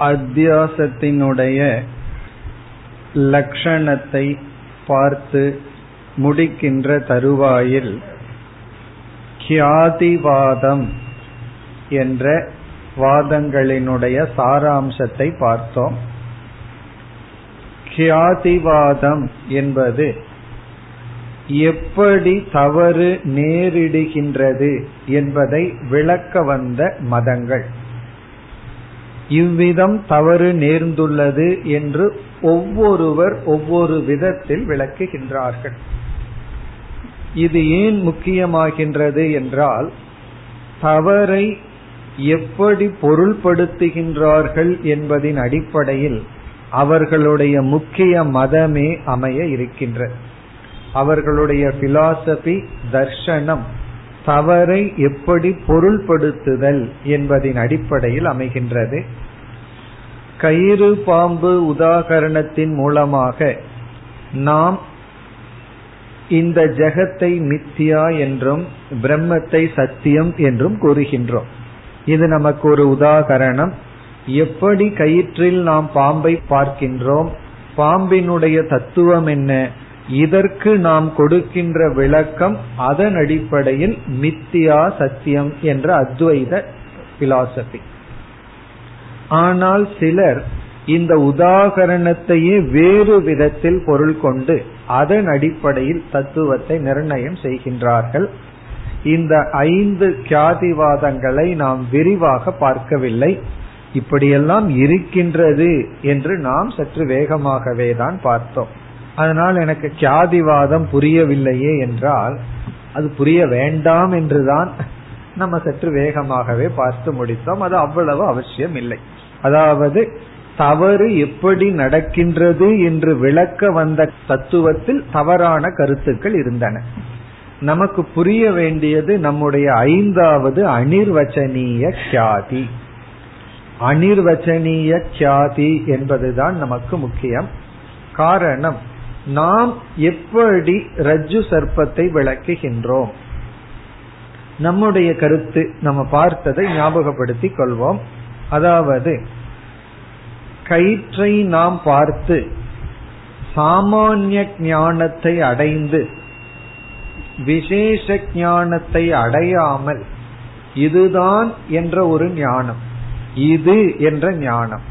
அத்தியாசத்தினுடைய லட்சணத்தை பார்த்து முடிக்கின்ற தருவாயில் கியாதிவாதம் என்ற வாதங்களினுடைய சாராம்சத்தை பார்த்தோம். கியாதிவாதம் என்பது எப்படி தவறு நேரிடுகின்றது என்பதை விளக்க வந்த மதங்கள். இவ்விதம் தவறு நேர்ந்துள்ளது என்று ஒவ்வொருவர் ஒவ்வொரு விதத்தில் விளக்குகின்றார்கள். இது ஏன் முக்கியமாகின்றது என்றால் தவறை எப்படி பொருள்படுத்துகின்றார்கள் என்பதின் அடிப்படையில் அவர்களுடைய முக்கிய மதமே அமைய இருக்கின்ற அவர்களுடைய பிலாசபி தர்ஷனம் தவறை எப்படி பொருள்படுத்துதல் என்பதின் அடிப்படையில் அமைகின்றது. கயிறு பாம்பு உதாகரணத்தின் மூலமாக நாம் இந்த ஜெகத்தை மித்தியா என்றும் பிரம்மத்தை சத்தியம் என்றும் கூறுகின்றோம். இது நமக்கு ஒரு உதாகரணம். எப்படி கயிற்றில் நாம் பாம்பை பார்க்கின்றோம்? பாம்பினுடைய தத்துவம் என்ன? இதற்கு நாம் கொடுக்கின்ற விளக்கம் அதன் அடிப்படையில் மித்தியா சத்தியம் என்ற அத்வைத பிலாசபி ஆனால் சிலர் இந்த உதாகரணத்தையே வேறு விதத்தில் பொருள் கொண்டு அதன் அடிப்படையில் தத்துவத்தை நிர்ணயம் செய்கின்றார்கள். இந்த ஐந்து கியாதிவாதங்களை நாம் விரிவாக பார்க்கவில்லை. இப்படியெல்லாம் இருக்கின்றது என்று நாம் சற்று வேகமாகவே தான் பார்த்தோம். அதனால் எனக்கு கியாதிவாதம் புரியவில்லையே என்றால் அது புரிய வேண்டாம் என்றுதான் நம்ம சற்று வேகமாகவே பார்த்து முடித்தோம். அது அவ்வளவு அவசியம் இல்லை. அதாவது தவறு எப்படி நடக்கின்றது என்று விளக்க வந்த தத்துவத்தில் தவறான கருத்துக்கள் இருந்தன. நமக்கு புரிய வேண்டியது நம்முடைய ஐந்தாவது அனிர்வச்சனீய கியாதி அனிர்வச்சனீய கியாதி என்பதுதான் நமக்கு முக்கியம். காரணம் நாம் எப்படி ரஜ்ஜு சர்ப்பத்தை விளக்குகின்றோம்? நம்முடைய கருத்து நம்ம பார்த்ததை ஞாபகப்படுத்திக் கொள்வோம். அதாவது கயிற்றை நாம் பார்த்து சாமானிய ஞானத்தை அடைந்து விசேஷ ஞானத்தை அடையாமல் இதுதான் என்ற ஒரு ஞானம் இது என்ற ஞானம்.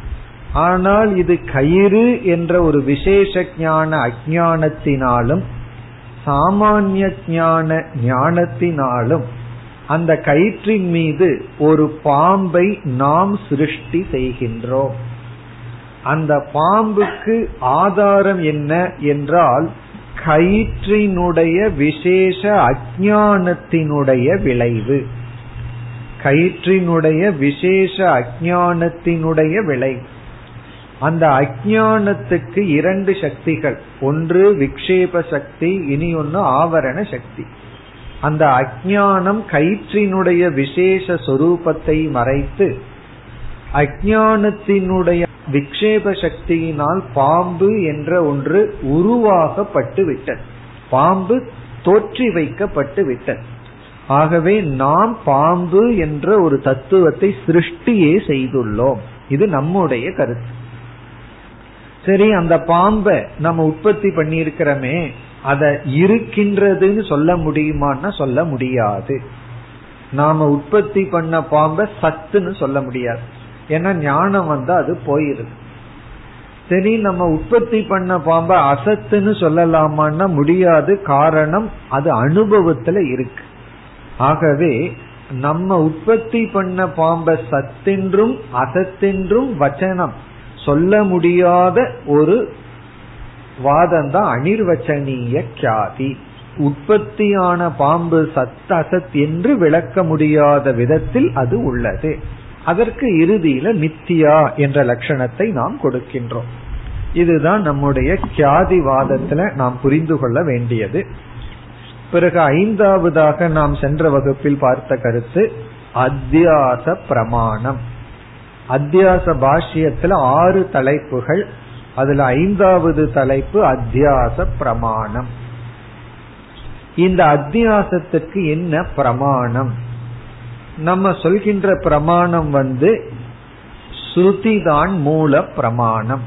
ஆனால் இது கயிறு என்ற ஒரு விசேஷ ஞான அஜானத்தினாலும் சாமானிய ஞான ஞானத்தினாலும் அந்த கயிற்றின் மீது ஒரு பாம்பை நாம் சிருஷ்டி செய்கின்றோம். அந்த பாம்புக்கு ஆதாரம் என்ன என்றால் கயிற்றினுடைய விசேஷ அஜானத்தினுடைய விளைவு. கயிற்றினுடைய விசேஷ அஜானத்தினுடைய விளைவு. அந்த அஜானத்துக்கு இரண்டு சக்திகள். ஒன்று விக்ஷேப சக்தி இனி ஒன்று ஆவரண சக்தி. அந்த அஜானம் கயிற்றினுடைய விசேஷ சொரூபத்தை மறைத்து அஜானத்தினுடைய விக்ஷேப சக்தியினால் பாம்பு என்ற ஒன்று உருவாகப்பட்டு விட்டது. பாம்பு தோற்றி வைக்கப்பட்டு விட்டது. ஆகவே நாம் பாம்பு என்ற ஒரு தத்துவத்தை சிருஷ்டியே செய்துள்ளோம். இது நம்முடைய கருத்து. சரி அந்த பாம்பை நம்ம உற்பத்தி பண்ணியிருக்கிறோமே அதை இருக்கின்றதுன்னு சொல்ல முடியுமான்னா சொல்ல முடியாது. நாம உற்பத்தி பண்ண பாம்பை சத்துன்னு சொல்ல முடியாது. ஏன்னா ஞானம் வந்தா அது போயிருது. சரி நம்ம உற்பத்தி பண்ண பாம்பை அசத்துன்னு சொல்லலாமான்னா முடியாது. காரணம் அது அனுபவத்துல இருக்கு. ஆகவே நம்ம உற்பத்தி பண்ண பாம்பை சத்தென்றும் அசத்தென்றும் வச்சனம் சொல்ல முடியாத ஒரு வாதம் தான் அனிர்வச்சனீய கியாதி. உற்பத்தியான பாம்பு சத் அசத் என்று விளக்க முடியாத விதத்தில் அது உள்ளது. அதற்கு இறுதியில மித்தியா என்ற லட்சணத்தை நாம் கொடுக்கின்றோம். இதுதான் நம்முடைய கியாதிவாதத்துல நாம் புரிந்து கொள்ள வேண்டியது. பிறகு ஐந்தாவதாக நாம் சென்ற வகுப்பில் பார்த்த கருத்து அத்தியாச பிரமாணம். அத்தியாச பாஷ்யத்துல ஆறு தலைப்புகள். அதுல ஐந்தாவது தலைப்பு அத்தியாச பிரமாணம். இந்த அத்தியாசத்துக்கு என்ன பிரமாணம்? நம்ம சொல்கின்ற பிரமாணம் வந்து ஸ்ருதி தான் மூல பிரமாணம்.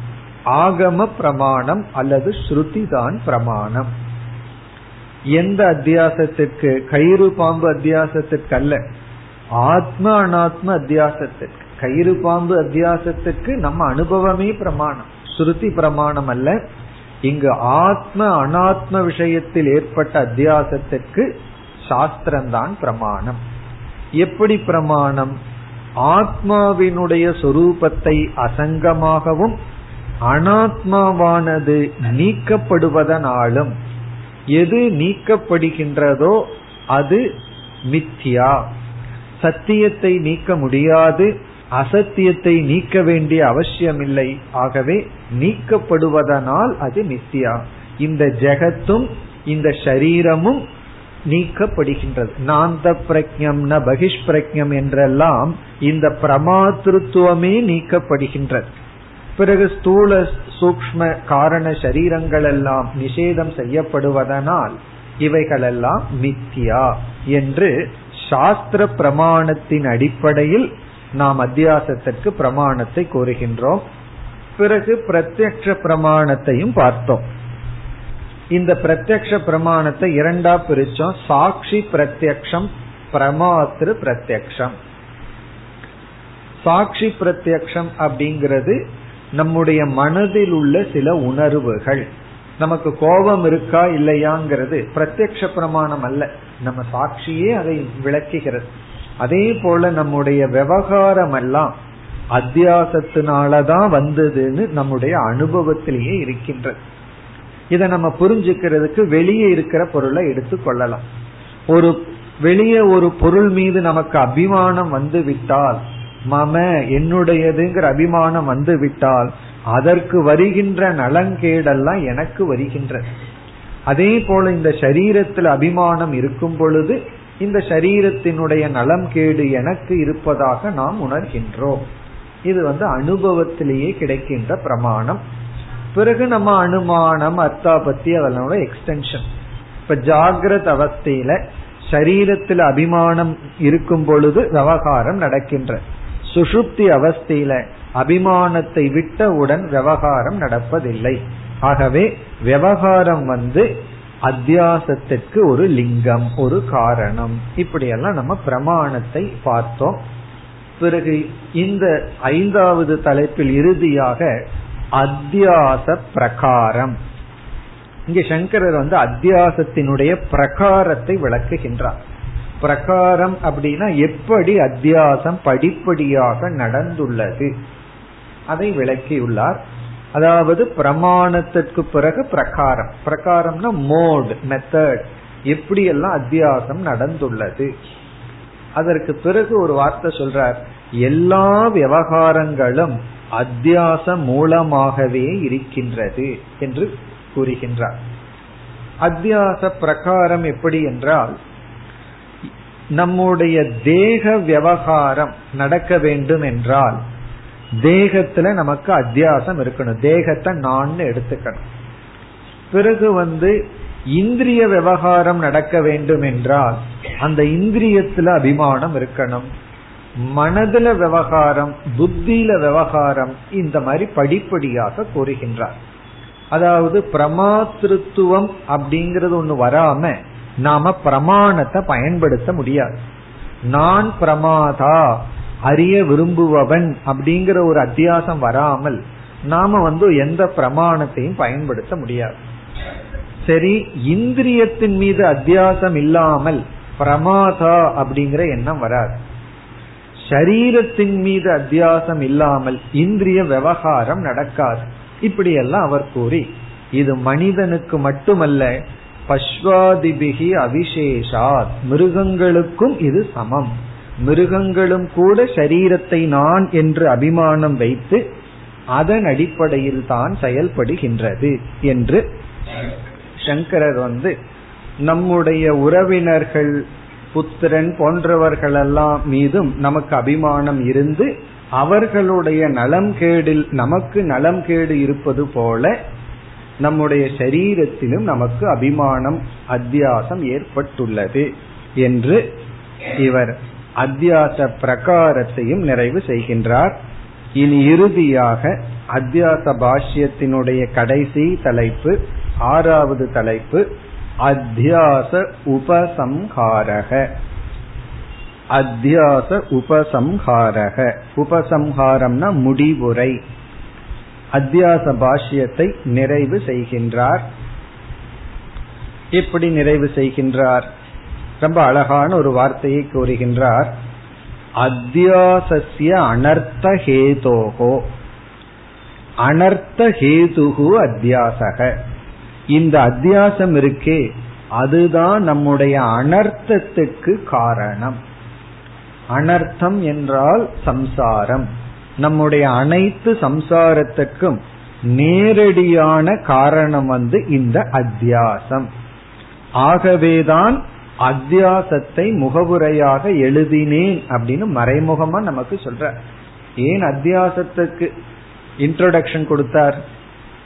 ஆகம பிரமாணம் அல்லது ஸ்ருதி தான் பிரமாணம். எந்த அத்தியாசத்திற்கு கயிறு பாம்பு அத்தியாசத்திற்கு அல்ல ஆத்ம அனாத்ம அத்தியாசத்திற்கு கயிறு பாம்பு அத்தியாசத்துக்கு நம்ம அனுபவமே பிரமாணம். ஸ்ருதி பிரமாணம் அல்ல. இங்கு ஆத்ம அனாத்ம விஷயத்தில் ஏற்பட்ட அத்தியாசத்துக்கு சாஸ்திரம்தான் பிரமாணம். எப்படி பிரமாணம்? ஆத்மாவினுடைய சொரூபத்தை அசங்கமாகவும் அனாத்மாவானது நீக்கப்படுவதனாலும் எது நீக்கப்படுகின்றதோ அது மித்யா. சத்தியத்தை நீக்க முடியாது அசத்தியத்தை நீக்க வேண்டிய அவசியமில்லை. ஆகவே நீக்கப்படுவதனால் அது மித்தியா இந்த ஜெகத்தும் இந்த ஷரீரமும் நீக்கப்படுகின்றது. நாந்த பிரஜம் ந பகிஷ் பிரஜம் என்றெல்லாம் இந்த பிரமாத்திருத்துவமே நீக்கப்படுகின்றது. பிறகு ஸ்தூல சூக்ம காரண சரீரங்கள் எல்லாம் நிஷேதம் செய்யப்படுவதனால் இவைகளெல்லாம் மித்தியா என்று சாஸ்திர பிரமாணத்தின் அடிப்படையில் நாம் அத்தியாசத்திற்கு பிரமாணத்தை கூறுகின்றோம். பிறகு பிரத்யக்ஷ பிரமாணத்தையும் பார்த்தோம். இந்த பிரத்யக்ஷ பிரமாணத்தை இரண்டா பிரிச்சோம். சாட்சி பிரத்யக்ஷம் பிரமாத்திரு பிரத்யக்ஷம். சாட்சி பிரத்யக்ஷம் அப்படிங்கிறது நம்முடைய மனதில் உள்ள சில உணர்வுகள். நமக்கு கோபம் இருக்கா இல்லையாங்கிறது பிரத்யக்ஷ பிரமாணம் அல்ல. நம்ம சாட்சியே அதை விளக்குகிறது. அதே போல நம்முடைய விவகாரம் எல்லாம் அத்தியாசத்தினாலதான் வந்ததுன்னு நம்முடைய அனுபவத்திலேயே இருக்கின்றது. இதை நம்ம புரிஞ்சுக்கிறதுக்கு வெளியே இருக்கிற பொருளை எடுத்துக்கொள்ளலாம் ஒரு வெளியே ஒரு பொருள் மீது நமக்கு அபிமானம் வந்து விட்டால் மம என்னுடையதுங்கிற அபிமானம் வந்து விட்டால் அதற்கு வருகின்ற நலங்கேடெல்லாம் எனக்கு வருகின்றது. அதே போல இந்த சரீரத்தில் அபிமானம் இருக்கும் பொழுது இந்த சரீரத்தினுடைய நலம் கேடு எனக்கு இருப்பதாக நாம் உணர்கின்றோம். இது வந்து அனுபவத்திலேயே கிடைக்கின்ற பிரமாணம். பிறகு நம்ம அனுமானம் அர்த்தாபத்தி அதனோட எக்ஸ்டென்ஷன் இப்ப ஜாகிரத அவஸ்தையில சரீரத்தில் அபிமானம் இருக்கும் பொழுது விவகாரம் நடக்கின்ற. சுஷுப்தி அவஸ்தையில அபிமானத்தை விட்டவுடன் விவகாரம் நடப்பதில்லை. ஆகவே விவகாரம் வந்து அத்தியாசத்திற்கு ஒரு லிங்கம் ஒரு காரணம். இப்படியெல்லாம் நம்ம பிரமாணத்தை பார்த்தோம். பிறகு இந்த ஐந்தாவது தலைப்பில் இறுதியாக அத்தியாச பிரகாரம். இங்க சங்கரர் வந்து அத்தியாசத்தினுடைய பிரகாரத்தை விளக்குகின்றார். பிரகாரம் அப்படின்னா எப்படி அத்தியாசம் படிப்படியாக நடந்துள்ளது. அதை விளக்கியுள்ளார். அதாவது பிரமாணத்திற்கு பிறகு பிரகாரம். பிரகாரம்னா மோட் மெத்தட் எப்படி எல்லாம் அத்தியாசம் நடந்துள்ளது. அதற்கு பிறகு ஒரு வார்த்தை சொல்றார். எல்லா விவகாரங்களும் அத்தியாச மூலமாகவே இருக்கின்றது என்று கூறுகின்றார். அத்தியாச பிரகாரம் எப்படி என்றால் நம்முடைய தேக விவகாரம் நடக்க வேண்டும் என்றால் தேகத்துல நமக்கு அத்தியாசம் இருக்கணும். தேகத்தை நான் எடுத்துக்கணும். பிறகு வந்து இந்திரிய விவகாரம் நடக்க வேண்டும் என்றால் அந்த இந்திரியத்துல அபிமானம் இருக்கணும். மனதுல விவகாரம் புத்தியில விவகாரம் இந்த மாதிரி படிப்படியாக கூறுகின்றார். அதாவது பிரமாத்திருத்துவம் அப்படிங்கறது ஒண்ணு வராம நாம பிரமாணத்தை பயன்படுத்த முடியாது. நான் பிரமாதா அறிய விரும்புபவன் அப்படிங்கிற ஒரு அத்தியாசம் வராமல் நாம வந்து எந்த பிரமாணத்தையும் பயன்படுத்த முடியாது. சரி இந்திரியத்தின் மீது அத்தியாசம் இல்லாமல் பிரமாதா அப்படிங்கிற எண்ணம் வராது. சரீரத்தின் மீது அத்தியாசம் இல்லாமல் இந்திரிய விவகாரம் நடக்காது. இப்படியெல்லாம் அவர் கூறி இது மனிதனுக்கு மட்டுமல்ல பஸ்வாதிபிகி அவிசேஷாத் மிருகங்களுக்கும் இது சமம். மிருகங்களும் கூட சரீரத்தை நான் என்று அபிமானம் வைத்து அதன் அடிப்படையில் தான் செயல்படுகின்றது என்று சங்கரர் வந்து நம்முடைய உறவினர்கள் புத்திரன் போன்றவர்களெல்லாம் மீதும் நமக்கு அபிமானம் இருந்து அவர்களுடைய நலம் கேடில் நமக்கு நலம் கேடு இருப்பது போல நம்முடைய சரீரத்திலும் நமக்கு அபிமானம் அத்தியாசம் ஏற்பட்டுள்ளது என்று இவர் அத்தியாச பிரகாரத்தையும் நிறைவு செய்கின்றார். இனி இறுதியாக அத்தியாச பாஷ்யத்தினுடைய கடைசி தலைப்பு ஆறாவது தலைப்பு அத்தியாச உபசம்ஹாரக. அத்தியாச உபசம்ஹாரக. உபசம்ஹாரம்னா முடிவுரை. அத்தியாச பாஷ்யத்தை நிறைவு செய்கின்றார். எப்படி நிறைவு செய்கின்றார்? ரொம்ப அழகான ஒரு வார்த்தையை கூறுகின்றார். அத்தியாசிய அனர்த்த ஹேதோகோ. அனர்த்த ஹேதுகு அத்தியாசக. இந்த அத்தியாசம் இருக்கே அதுதான் நம்முடைய அனர்த்தத்துக்கு காரணம். அனர்த்தம் என்றால் சம்சாரம். நம்முடைய அனைத்து சம்சாரத்துக்கும் நேரடியான காரணம் வந்து இந்த அத்தியாசம். ஆகவேதான் அத்தியாசத்தை முகவுரையாக எழுதினேன் அப்படின்னு மறைமுகமா நமக்கு சொல்ற. ஏன் அத்தியாசத்துக்கு இன்ட்ரோடக்ஷன் கொடுத்தார்?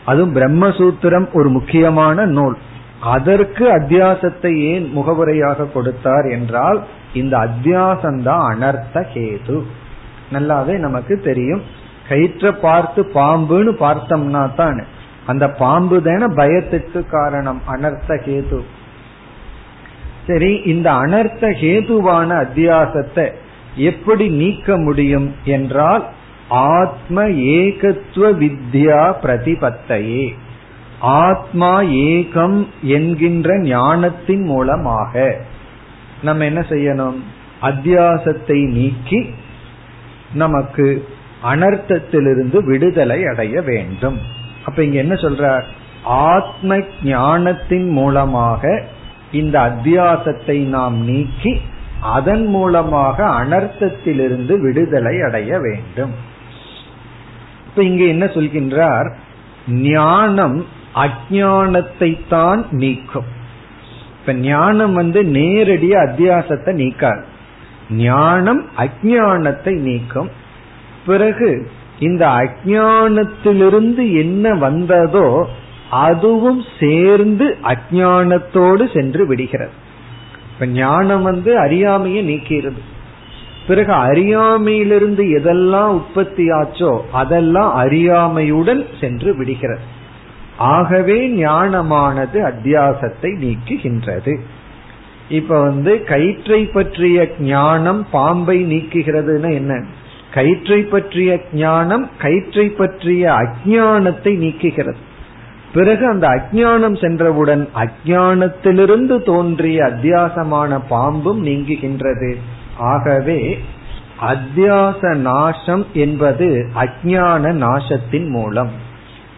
அதுவும் பிரம்மசூத்திரம் ஒரு முக்கியமான நூல். அதற்கு அத்தியாசத்தை ஏன் முகவுரையாக கொடுத்தார் என்றால் இந்த அத்தியாசம்தான் அனர்த்த கேது. நல்லாவே நமக்கு தெரியும். கயிற்ற பார்த்து பாம்புன்னு பார்த்தோம்னா தான் அந்த பாம்பு தானே பயத்துக்கு காரணம் அனர்த்த கேது. சரி இந்த அனர்த்த ஹேதுவான அத்தியாசத்தை எப்படி நீக்க முடியும் என்றால் ஆத்ம ஏகத்துவ வித்யா பிரதிபத்தையே. ஆத்மா ஏகம் என்கின்ற ஞானத்தின் மூலமாக. நம்ம என்ன செய்யணும்? அத்தியாசத்தை நீக்கி நமக்கு அனர்த்தத்திலிருந்து விடுதலை அடைய வேண்டும். அப்ப இங்க என்ன சொல்றார்? ஆத்ம ஞானத்தின் மூலமாக இந்த அத்தியாசத்தை நாம் நீக்கி அதன் மூலமாக அனர்த்தத்திலிருந்து விடுதலை அடைய வேண்டும். இப்ப இங்க என்ன சொல்கின்றார்? ஞானம் அஜானத்தை தான் நீக்கும். இப்ப ஞானம் வந்து நேரடிய அத்தியாசத்தை நீக்காது. ஞானம் அஜானத்தை நீக்கும். பிறகு இந்த அஜானத்திலிருந்து என்ன வந்ததோ அதுவும் சேர்ந்து அஜானத்தோடு சென்று விடுகிறது. இப்ப ஞானம் வந்து அறியாமையை நீக்கிறது பிறகு அறியாமையிலிருந்து எதெல்லாம் உற்பத்தி ஆச்சோ அதெல்லாம் அறியாமையுடன் சென்று விடுகிறது. ஆகவே ஞானமானது அத்தியாசத்தை நீக்குகின்றது. இப்ப வந்து கயிற்றை பற்றிய ஞானம் பாம்பை நீக்குகிறதுன்னு என்ன? கயிற்றை பற்றிய ஞானம் கயிற்றை பற்றிய அஜானத்தை நீக்குகிறது. பிறகு அந்த அஜானம் சென்றவுடன் அஜானத்திலிருந்து தோன்றிய அத்தியாசமான பாம்பும் நீங்குகின்றது. ஆகவே அத்தியாச நாசம் என்பது அஜான நாசத்தின் மூலம்.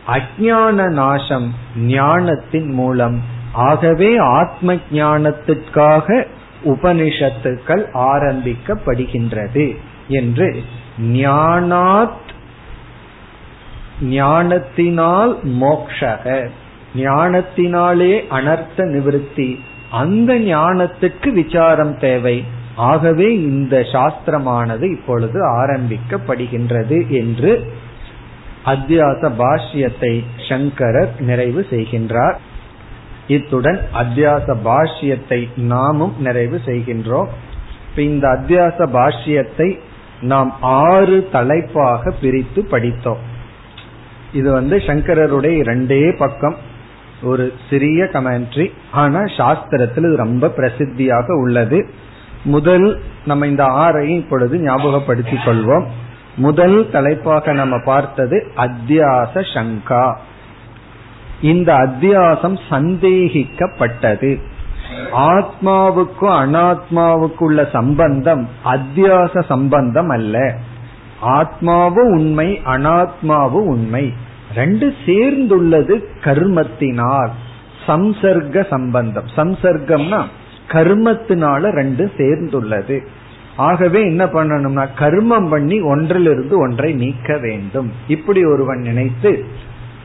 அஜான நாசம் ஞானத்தின் மூலம். ஆகவே ஆத்ம ஞானத்திற்காக உபனிஷத்துக்கள் ஆரம்பிக்கப்படுகின்றது என்று ஞானாத் ஞானத்தினால் மோக்ஷக ஞானத்தினாலே அனர்த்த நிவிருத்தி. அந்த ஞானத்துக்கு விசாரம் தேவை. ஆகவே இந்த சாஸ்திரமானது இப்பொழுது ஆரம்பிக்கப்படுகின்றது என்று அத்தியாச பாஷ்யத்தை சங்கரர் நிறைவு செய்கின்றார். இத்துடன் அத்தியாச பாஷ்யத்தை நாமும் நிறைவு செய்கின்றோம். இந்த அத்தியாச பாஷ்யத்தை நாம் ஆறு தலைப்பாக பிரித்து படித்தோம். இது வந்து சங்கரருடைய இரண்டே பக்கம். ஒரு சிறிய கமெண்ட்ரி ஆனா சாஸ்திரத்தில் இது ரொம்ப பிரசித்தியாக உள்ளது. முதல் நம்ம இந்த ஆறையும் இப்பொழுது ஞாபகப்படுத்திக் கொள்வோம். முதல் தலைப்பாக நம்ம பார்த்தது அத்தியாச சங்கா. இந்த அத்தியாசம் சந்தேகிக்கப்பட்டது. ஆத்மாவுக்கும் அனாத்மாவுக்குள்ள சம்பந்தம் அத்தியாச சம்பந்தம் அல்ல. ஆத்மாவும் உண்மை அனாத்மாவும் உண்மை. ரெண்டு சேர்ந்துள்ளது கர்மத்தினால். சம்சர்க்க சம்பந்தம். சம்சர்க்கம்னா கர்மத்தினால ரெண்டு சேர்ந்துள்ளது. ஆகவே என்ன பண்ணணும்னா கர்மம் பண்ணி ஒன்றிலிருந்து ஒன்றை நீக்க வேண்டும். இப்படி ஒருவன் நினைத்து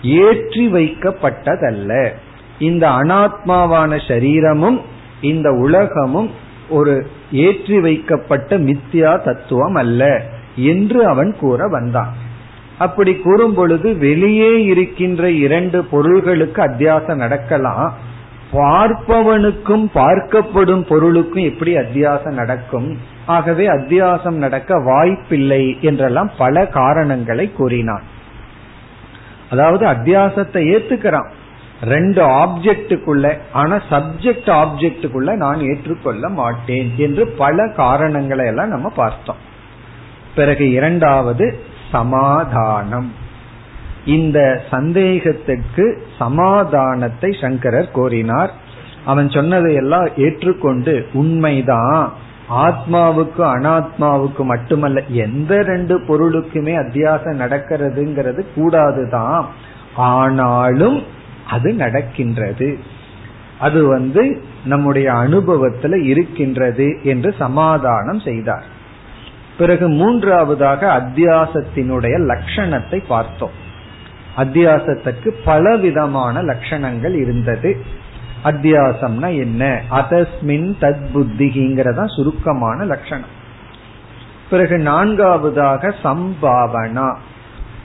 ஏற்றி வைக்கப்பட்டதல்ல. இந்த அனாத்மாவான சரீரமும் இந்த உலகமும் ஒரு ஏற்றி வைக்கப்பட்ட மித்யா தத்துவம் அல்ல. என்று அவன் கூற வந்தான். அப்படி கூறும் பொழுது வெளியே இருக்கின்ற இரண்டு பொருள்களுக்கு அத்தியாசம் நடக்கலாம். பார்ப்பவனுக்கும் பார்க்கப்படும் பொருளுக்கும் எப்படி அத்தியாசம் நடக்கும்? ஆகவே அத்தியாசம் நடக்க வாய்ப்பில்லை என்றெல்லாம் பல காரணங்களை கூறினான். அதாவது அத்தியாசத்தை ஏத்துக்கிறான். ரெண்டு ஆப்ஜெக்டுக்குள்ள ஆனா சப்ஜெக்ட் ஆப்ஜெக்டுக்குள்ள நான் ஏற்றுக்கொள்ள மாட்டேன் என்று பல காரணங்களை எல்லாம் நம்ம பார்த்தோம். பிறகு இரண்டாவது சமாதானம். இந்த சந்தேகத்திற்கு சமாதானத்தை சங்கரர் கோரினார். அவன் சொன்னதை எல்லாம் ஏற்றுக்கொண்டு உண்மைதான். ஆத்மாவுக்கு அனாத்மாவுக்கு மட்டுமல்ல எந்த ரெண்டு பொருளுக்குமே அத்தியாசம் நடக்கிறதுங்கிறது கூடாதுதான். ஆனாலும் அது நடக்கின்றது. அது வந்து நம்முடைய அனுபவத்துல இருக்கின்றது என்று சமாதானம் செய்தார். பிறகு மூன்றாவதாக அத்தியாசத்தினுடைய லட்சணத்தை பார்த்தோம். அத்தியாசத்துக்கு பல விதமான லட்சணங்கள் இருந்தது. அத்தியாசம்னா என்ன? அதஸ்மின் தத் புத்திங்கிறதா சுருக்கமான லட்சணம். பிறகு நான்காவதாக சம்பாவனா.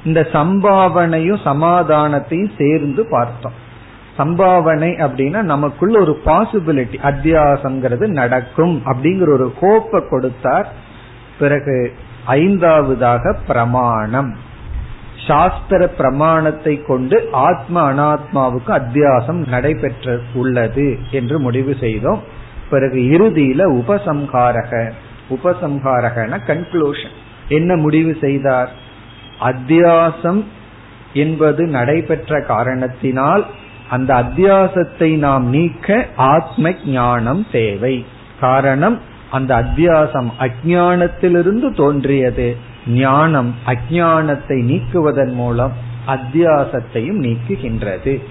இந்த சம்பாவனையும் சமாதானத்தையும் சேர்ந்து பார்த்தோம். சம்பாவனை அப்படின்னா நமக்குள்ள ஒரு பாசிபிலிட்டி அத்தியாசங்கிறது நடக்கும் அப்படிங்கிற ஒரு கோப்பை கொடுத்தார் பிறகு ஐந்தாவதாக பிரமாணம். சாஸ்திர பிரமாணத்தை கொண்டு ஆத்ம அனாத்மாவுக்கு அத்தியாசம் நடைபெற்ற உள்ளது என்று முடிவு செய்தோம். பிறகு இறுதியில உபசம்ஹாரக. உபசம்ஹாரகன கன்க்ளூஷன் என்ன முடிவு செய்தார்? அத்தியாசம் என்பது நடைபெற்ற காரணத்தினால் அந்த அத்தியாசத்தை நாம் நீக்க ஆத்ம ஞானம் தேவை. காரணம் அந்த அத்தியாசம் அஜானத்திலிருந்து தோன்றியது. ஞானம் அஜானத்தை நீக்குவதன் மூலம் அத்தியாசத்தையும் நீக்குகின்றது.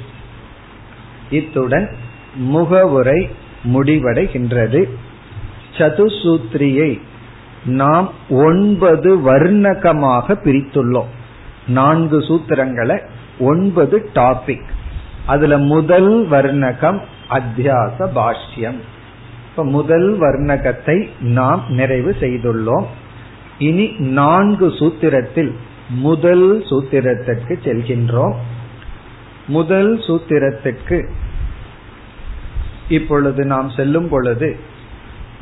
இத்துடன் முகவுரை முடிவடைகின்றது. சதுசூத்ரியை நாம் ஒன்பது வர்ணகமாக பிரித்துள்ளோம். நான்கு சூத்திரங்களை ஒன்பது டாபிக். அதுல முதல் வர்ணகம் அத்தியாச பாஷ்யம். இப்ப முதல் வர்ணகத்தை நாம் நிறைவு செய்துள்ளோம். இனி நான்கு சூத்திரத்தில் முதல் சூத்திரத்திற்கு செல்கின்றோம். முதல் சூத்திரத்துக்கு இப்பொழுது நாம் செல்லும் பொழுது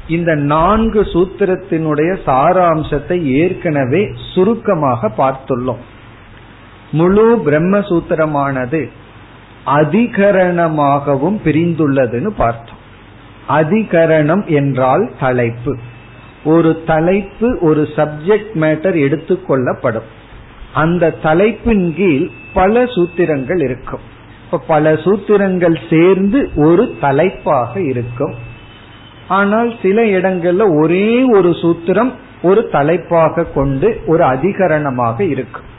இந்த நான்கு சூத்திரத்தினுடைய சாராம்சத்தை ஏற்கனவே சுருக்கமாக பார்த்துள்ளோம். முழு பிரம்மசூத்திரமானது அதிகரணமாகவும் பிரிந்துள்ளதுன்னு பார்த்தோம். அதிகரணம் என்றால் தலைப்பு. ஒரு தலைப்பு ஒரு சப்ஜெக்ட் மேட்டர் எடுத்துக்கொள்ளப்படும் அந்த தலைப்பின் கீழ் பல சூத்திரங்கள் இருக்கும். இப்ப பல சூத்திரங்கள் சேர்ந்து ஒரு தலைப்பாக இருக்கும். ஆனால் சில இடங்கள்ல ஒரே ஒரு சூத்திரம் ஒரு தலைப்பாக கொண்டு ஒரு அதிகரணமாக இருக்கும்.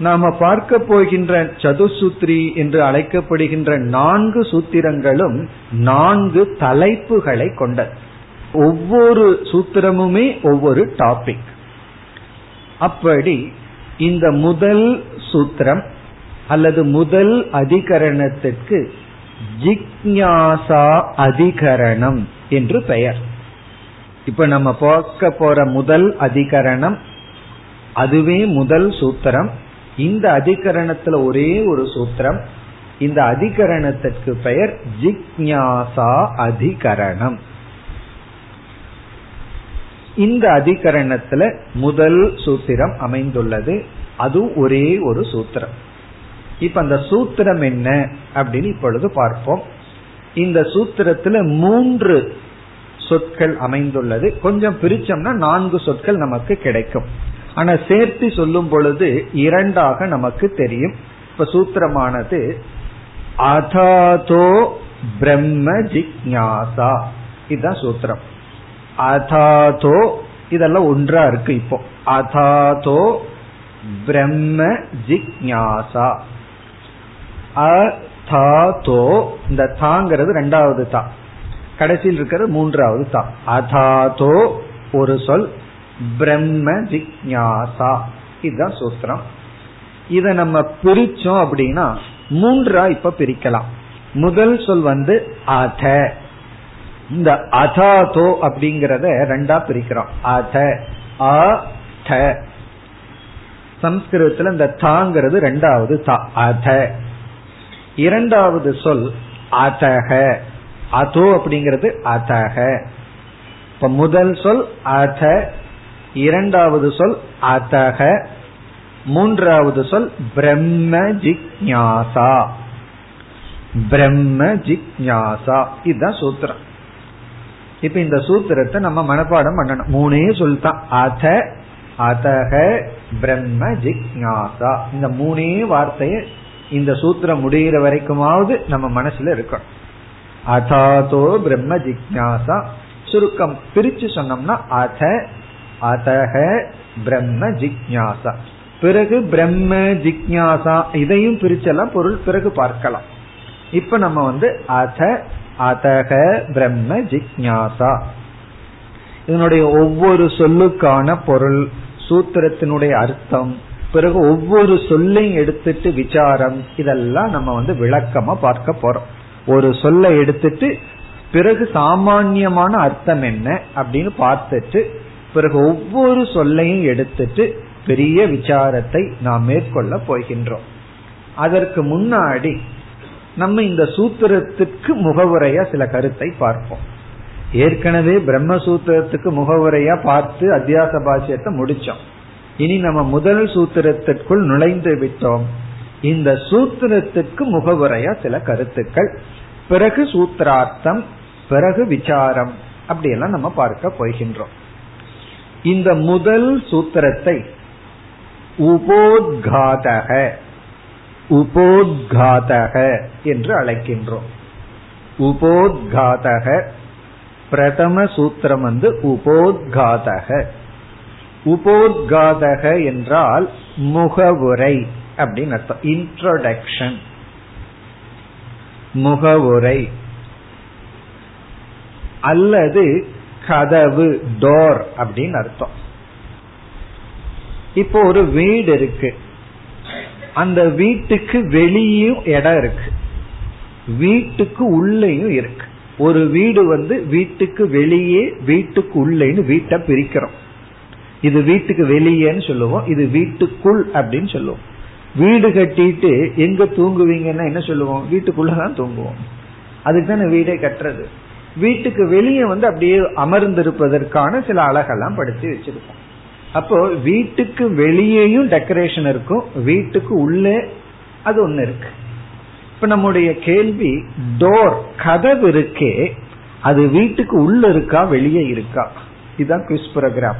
நாம பார்க்க போகின்ற சதுசூத்ரி என்று அழைக்கப்படுகின்ற நான்கு சூத்திரங்களும் நான்கு தலைப்புகளை கொண்டது. ஒவ்வொரு சூத்திரமுமே ஒவ்வொரு டாபிக் அப்படி இந்த முதல் சூத்திரம் அல்லது முதல் அதிகரணத்திற்கு ஜிக்ஞாசா அதிகரணம் என்று பெயர். இப்ப நம்ம பார்க்க போற முதல் அதிகரணம் அதுவே முதல் சூத்திரம். இந்த அதிகரணத்துல ஒரே ஒரு சூத்திரம். இந்த அதிகரணத்திற்கு பெயர் ஜிக்ஞாசா அதிகரணம். இந்த அதிகரணத்துல முதல் சூத்திரம் அமைந்துள்ளது. அது ஒரே ஒரு சூத்திரம். இப்ப அந்த சூத்திரம் என்ன அப்படின்னு இப்பொழுது பார்ப்போம். இந்த சூத்திரத்துல மூன்று சொற்கள் அமைந்துள்ளது. கொஞ்சம் பிரிச்சோம்னா நான்கு சொற்கள் நமக்கு கிடைக்கும். ஆனா சேர்த்து சொல்லும் பொழுது இரண்டாக நமக்கு தெரியும். இப்ப சூத்திரமானது அதாதோ பிரம்ம ஜிக்ஞாசா இதுதான் சூத்திரம். அதாதோ இதெல்லாம் ஒன்றா இருக்கு இப்போ. அதாதோ பிரம்ம ஜிக்ஞாசா அதாதோ இந்த தாங்கிறது ரெண்டாவது தா. கடைசியில் இருக்கிறது மூன்றாவது தா. அதாதோ ஒரு சொல் பிரம்ம ஜிக்யாசா. இதுதான் சூத்திரம். இத நம்ம பிரிச்சோம் அப்படின்னா மூன்றா இப்ப பிரிக்கலாம். முதல் சொல் வந்து அத. இந்த அதாதோ அப்படிங்கறத ரெண்டா பிரிக்கிறோம். அத அ த. சம்ஸ்கிருதத்துல இந்த தாங்கிறது ரெண்டாவது தா அத. இரண்டாவது சொல் அதக. அதோ அப்படிங்கிறது அதக. இப்ப முதல் சொல் அத இரண்டாவது சொல் அதக. மூன்றாவது சொல் பிரம்ம ஜிக்ஞாசா பிரம்ம ஜிக்ஞாசா இதுதான் சூத்திரம். இப்ப இந்த சூத்திரத்தை நம்ம மனப்பாடம் பண்ணணும். மூணே சொல்தான். அத அதக பிரம்ம ஜிக்ஞாசா இந்த மூணே வார்த்தையை இந்த சூத்திரம் முடிகிற வரைக்குமாவது நம்ம மனசுல இருக்கணும். அதாதோ பிரம்ம ஜிக்ஞாசா சுருக்கம் பிரிச்சு சொன்னோம்னா அத அதக பிரம்ம ஜிக்ஞாசா பிறகு பிரம்ம ஜிக்ஞாசா இதையும் பிரிச்செல்லாம் பொருள் பிறகு பார்க்கலாம். இப்ப நம்ம வந்து அத அதக பிரம்ம ஜிக்ஞாசா இதனுடைய ஒவ்வொரு சொல்லுக்கான பொருள் சூத்திரத்தினுடைய அர்த்தம் பிறகு ஒவ்வொரு சொல்லையும் எடுத்துட்டு விசாரம் இதெல்லாம் நம்ம வந்து விளக்கமா பார்க்க போறோம். ஒரு சொல்லை எடுத்துட்டு பிறகு சாமான்யமான அர்த்தம் என்ன அப்படின்னு பார்த்துட்டு பிறகு ஒவ்வொரு சொல்லையும் எடுத்துட்டு பெரிய விசாரத்தை நாம் மேற்கொள்ள போகின்றோம். அதற்கு முன்னாடி நம்ம இந்த சூத்திரத்துக்கு முகவுரையா சில கருத்தை பார்ப்போம். ஏற்கனவே பிரம்மசூத்திரத்துக்கு முகவுரையா பார்த்து அத்தியாச பாஷ்யத்தை முடிச்சோம். இனி நம்ம முதல் சூத்திரத்திற்குள் நுழைந்து விட்டோம். இந்த சூத்திரத்துக்கு முகவுரையா சில கருத்துக்கள். பிறகு சூத்திரார்த்தம் பிறகு விசாரம் அப்படியெல்லாம் நம்ம பார்க்க போகின்றோம். இந்த முதல் சூத்திரத்தை உபோத்காதக உபோத்காதக என்று அழைக்கின்றோம். உபோத்காதக பிரதம சூத்திரம் வந்து உபோத்காதக. உபோத்காதக என்றால் முகவுரை அப்படின்னு அர்த்தம். இன்ட்ரோடக்ஷன் முகவுரை. அல்லது கதவு டோர் அப்படின்னு அர்த்தம். இப்போ ஒரு வீடு இருக்கு. அந்த வீட்டுக்கு வெளியும் இடம் இருக்கு. வீட்டுக்கு உள்ளேயும் இருக்கு. ஒரு வீடு வந்து வீட்டுக்கு வெளியே வீட்டுக்கு உள்ளேன்னு வீட்டை பிரிக்கிறோம். இது வீட்டுக்கு வெளியேன்னு சொல்லுவோம் இது வீட்டுக்குள் அப்படின்னு சொல்லுவோம். வீடு கட்டிட்டு எங்க தூங்குவீங்கன்னா என்ன சொல்லுவோம்? வீட்டுக்குள்ளதான் தூங்குவோம். அதுக்கு தானே வீடே கட்டுறது? வீட்டுக்கு வெளியே வந்து அப்படியே அமர்ந்திருப்பதற்கான சில அழகெல்லாம் படுத்தி வச்சிருக்கோம் அப்போ வீட்டுக்கு வெளியேயும் டெக்கரேஷன் இருக்கும் வீட்டுக்கு உள்ளே அது ஒண்ணு இருக்கு. இப்ப நம்முடைய கேள்வி டோர் கதவு இருக்கே அது வீட்டுக்கு உள்ள இருக்கா வெளியே இருக்கா? இதுதான் குவிஸ் ப்ரோக்ராம்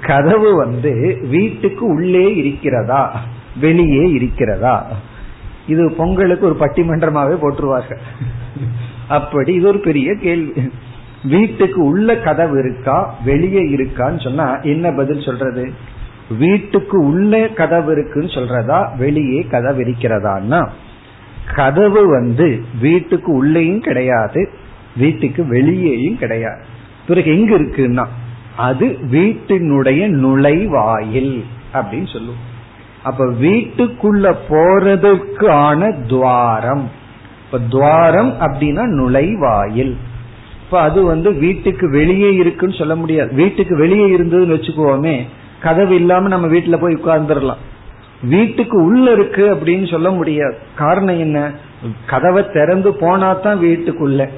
கதவு வந்து வீட்டுக்கு உள்ளே இருக்கிறதா வெளியே இருக்கிறதா? இது பொங்கலுக்கு ஒரு பட்டிமன்றமாவே போட்டுருவார்கள். அப்படி இது ஒரு பெரிய கேள்வி. வீட்டுக்கு உள்ள கதவு இருக்கா? வெளியே இருக்கான்னு சொன்னா என்ன பதில் சொல்றது? வீட்டுக்கு உள்ள கதவு இருக்குன்னு சொல்றதா? வெளியே கதவு இருக்கிறதான்னா? கதவு வந்து வீட்டுக்கு உள்ளேயும் கிடையாது வீட்டுக்கு வெளியேயும் கிடையாது. பிறகு எங்க இருக்குன்னா? அது வீட்டினுடைய நுழைவாயில் அப்படின்னு சொல்லுவோம். அப்ப வீட்டுக்குள்ள போறதுக்கான துவாரம். இப்ப துவாரம் அப்படின்னா நுழைவாயில். இப்ப அது வந்து வீட்டுக்கு வெளியே இருக்குன்னு சொல்ல முடியாது. வீட்டுக்கு வெளியே இருந்ததுன்னு வச்சுக்கோமே கதவு இல்லாம நம்ம வீட்டுல போய் உட்கார்ந்துடலாம். வீட்டுக்கு உள்ள இருக்கு அப்படின்னு சொல்ல முடியாது. காரணம் என்ன? கதவை திறந்து போனா தான் வீட்டுக்குள்ள.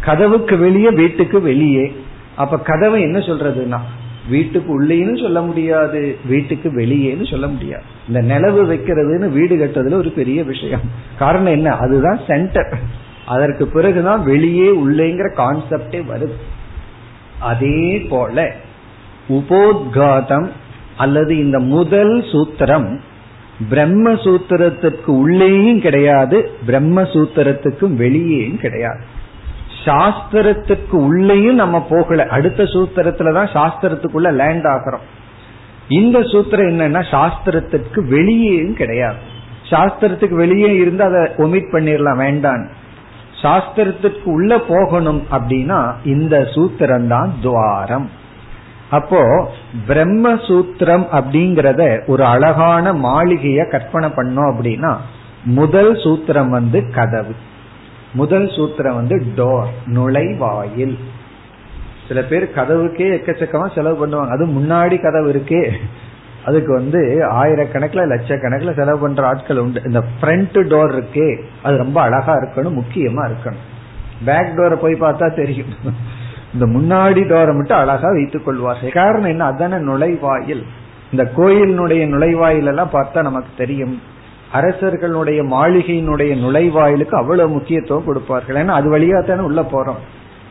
கதவுக்கு வெளியே வீட்டுக்கு வெளியே. அப்ப கதவை என்ன சொல்றதுன்னா வீட்டுக்கு உள்ளேன்னு சொல்ல முடியாது வீட்டுக்கு வெளியேன்னு சொல்ல முடியாது. இந்த நிலவு வைக்கிறதுன்னு வீடு கட்டுறதுல ஒரு பெரிய விஷயம். காரணம் என்ன? அதுதான் சென்டர் அதற்கு பிறகுதான் வெளியே உள்ளேங்கிற கான்செப்டே வருது. அதே போல உபோத்காதம் அல்லது இந்த முதல் சூத்திரம் பிரம்ம சூத்திரத்திற்கு உள்ளேயும் கிடையாது பிரம்ம சூத்திரத்துக்கும் வெளியேயும் கிடையாது. சாஸ்திரத்துக்கு உள்ளேயும் நம்ம போகல. அடுத்த சூத்திரத்துலதான் சாஸ்திரத்துக்குள்ள லேண்ட் ஆகிறோம் இந்த சூத்திரம் என்னன்னா சாஸ்திரத்துக்கு வெளியேயும் கிடையாது. சாஸ்திரத்துக்கு வெளியே இருந்து அதை ஒமிட் பண்ணிடலாம் வேண்டாம் சாஸ்திரத்துக்கு உள்ள போகணும் அப்படின்னா இந்த சூத்திரம் தான் துவாரம். அப்போ பிரம்மசூத்திரம் அப்படிங்கறத ஒரு அழகான மாளிகைய கற்பனை பண்ணோம் அப்படின்னா முதல் சூத்திரம் வந்து கதவு. முதல் சூத்திரம் வந்து டோர் நுழைவாயில். சில பேர் கதவுக்கே எக்கச்சக்கமா செலவு பண்ணுவாங்க. அது முன்னாடி கதவு இருக்கே. அதுக்கு வந்து ஆயிரக்கணக்கில் லட்சக்கணக்கில் செலவு பண்ற ஆட்கள் உண்டு. இந்த ஃப்ரண்ட் டோர் இருக்கே. அது ரொம்ப அழகா இருக்கணும் முக்கியமா இருக்கணும். பேக் டோரை போய் பார்த்தா தெரியும். இந்த முன்னாடி டோரை மட்டும் அழகா வைத்துக் கொள்வார்கள். காரணம் என்ன? அதான நுழைவாயில். இந்த கோயிலினுடைய நுழைவாயில் எல்லாம் பார்த்தா நமக்கு தெரியும். அரசர்களுடைய மாளிகையினுடைய நுழைவாயிலுக்கு அவ்வளவு முக்கியத்துவம் கொடுப்பார்கள். ஏன்னா அது வழியா தானே உள்ள போறோம்.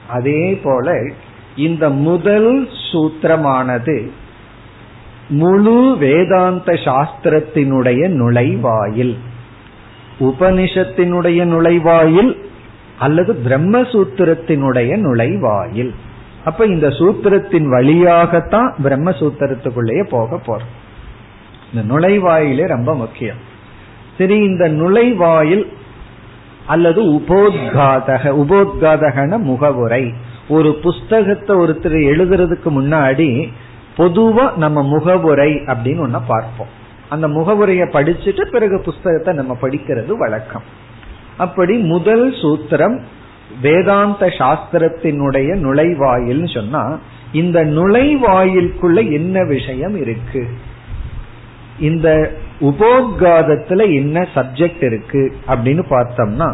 அதே போல இந்த முதல் சூத்திரமானது முழு வேதாந்த சாஸ்திரத்தினுடைய நுழைவாயில் உபனிஷத்தினுடைய நுழைவாயில் அல்லது பிரம்மசூத்திரத்தினுடைய நுழைவாயில். அப்ப இந்த சூத்திரத்தின் வழியாகத்தான் பிரம்மசூத்திரத்துக்குள்ளேயே போக போறோம். இந்த நுழைவாயிலே ரொம்ப முக்கியம். சரி இந்த நுழைவாயில் அல்லது உபோத்காதக உபோத்காதகன முகவுரை. ஒரு புஸ்தகத்தை ஒருத்தர் எழுதுறதுக்கு முன்னாடி பொதுவா நம்ம முகவுரை அப்படின்னு ஒன்ன பார்ப்போம். அந்த முகவுரையை படிச்சுட்டு பிறகு புஸ்தகத்தை நம்ம படிக்கிறது வழக்கம். அப்படி முதல் சூத்திரம் வேதாந்த சாஸ்திரத்தினுடைய நுழைவாயில் சொன்னா இந்த நுழைவாயிலுக்குள்ள என்ன விஷயம் இருக்கு? இந்த உபோத்காதத்துல என்ன சப்ஜெக்ட் இருக்கு அப்படின்னு பார்த்தோம்னா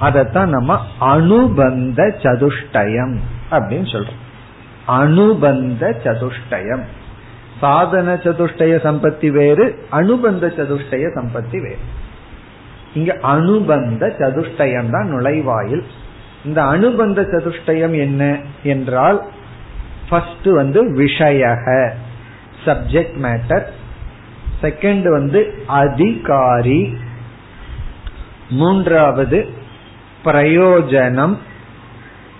அதத்தான் நம்ம அனுபந்த சதுஷ்டயம் அப்படின்னு சொல்றோம். அனுபந்த சதுஷ்டயம். சாதன சதுஷ்டய சம்பத்தி வேறு அனுபந்த சதுஷ்டய சம்பத்தி வேறு. இங்க அனுபந்த சதுஷ்டயம் தான் நுழைவாயில். இந்த அனுபந்த சதுஷ்டயம் என்ன என்றால் ஃபர்ஸ்ட் வந்து விஷயக சப்ஜெக்ட் மேட்டர் செகண்ட் வந்து அதிகாரி. மூன்றாவது பிரயோஜனம்.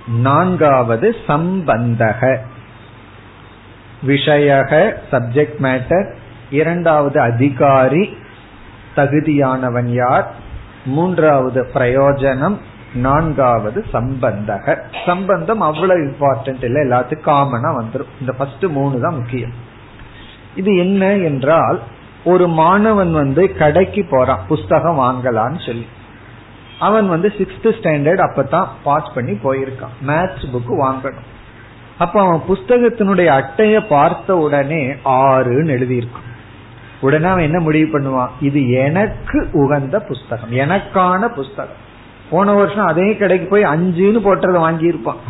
நான்காவது சம்பந்தக. விஷயக சப்ஜெக்ட் மேட்டர் இரண்டாவது அதிகாரி. தகுதியானவன் யார்? மூன்றாவது பிரயோஜனம். நான்காவது சம்பந்தக. சம்பந்தம் அவ்வளவு இம்பார்ட்டன்ட் இல்லை. எல்லாத்துக்கும் காமனா வந்துடும் இந்த ஃபர்ஸ்ட் மூணு தான் முக்கியம். இது என்ன என்றால் ஒரு மாணவன் வந்து கடைக்கு போறான் புஸ்தகம் வாங்கலான்னு சொல்லி. அவன் வந்து சிக்ஸ்த் ஸ்டாண்டர்ட் அப்பதான் பாஸ் பண்ணி போயிருக்கான். மேத்ஸ் புக் வாங்கணும். அப்ப அவன் புஸ்தகத்தினுடைய அட்டைய பார்த்த உடனே ஆறுன்னு எழுதியிருக்கும் உடனே அவன் என்ன முடிவு பண்ணுவான்? இது எனக்கு உகந்த புஸ்தகம் எனக்கான புஸ்தகம். போன வருஷம் அதே கடைக்கு போய் அஞ்சுன்னு போட்டதை வாங்கியிருப்பான்.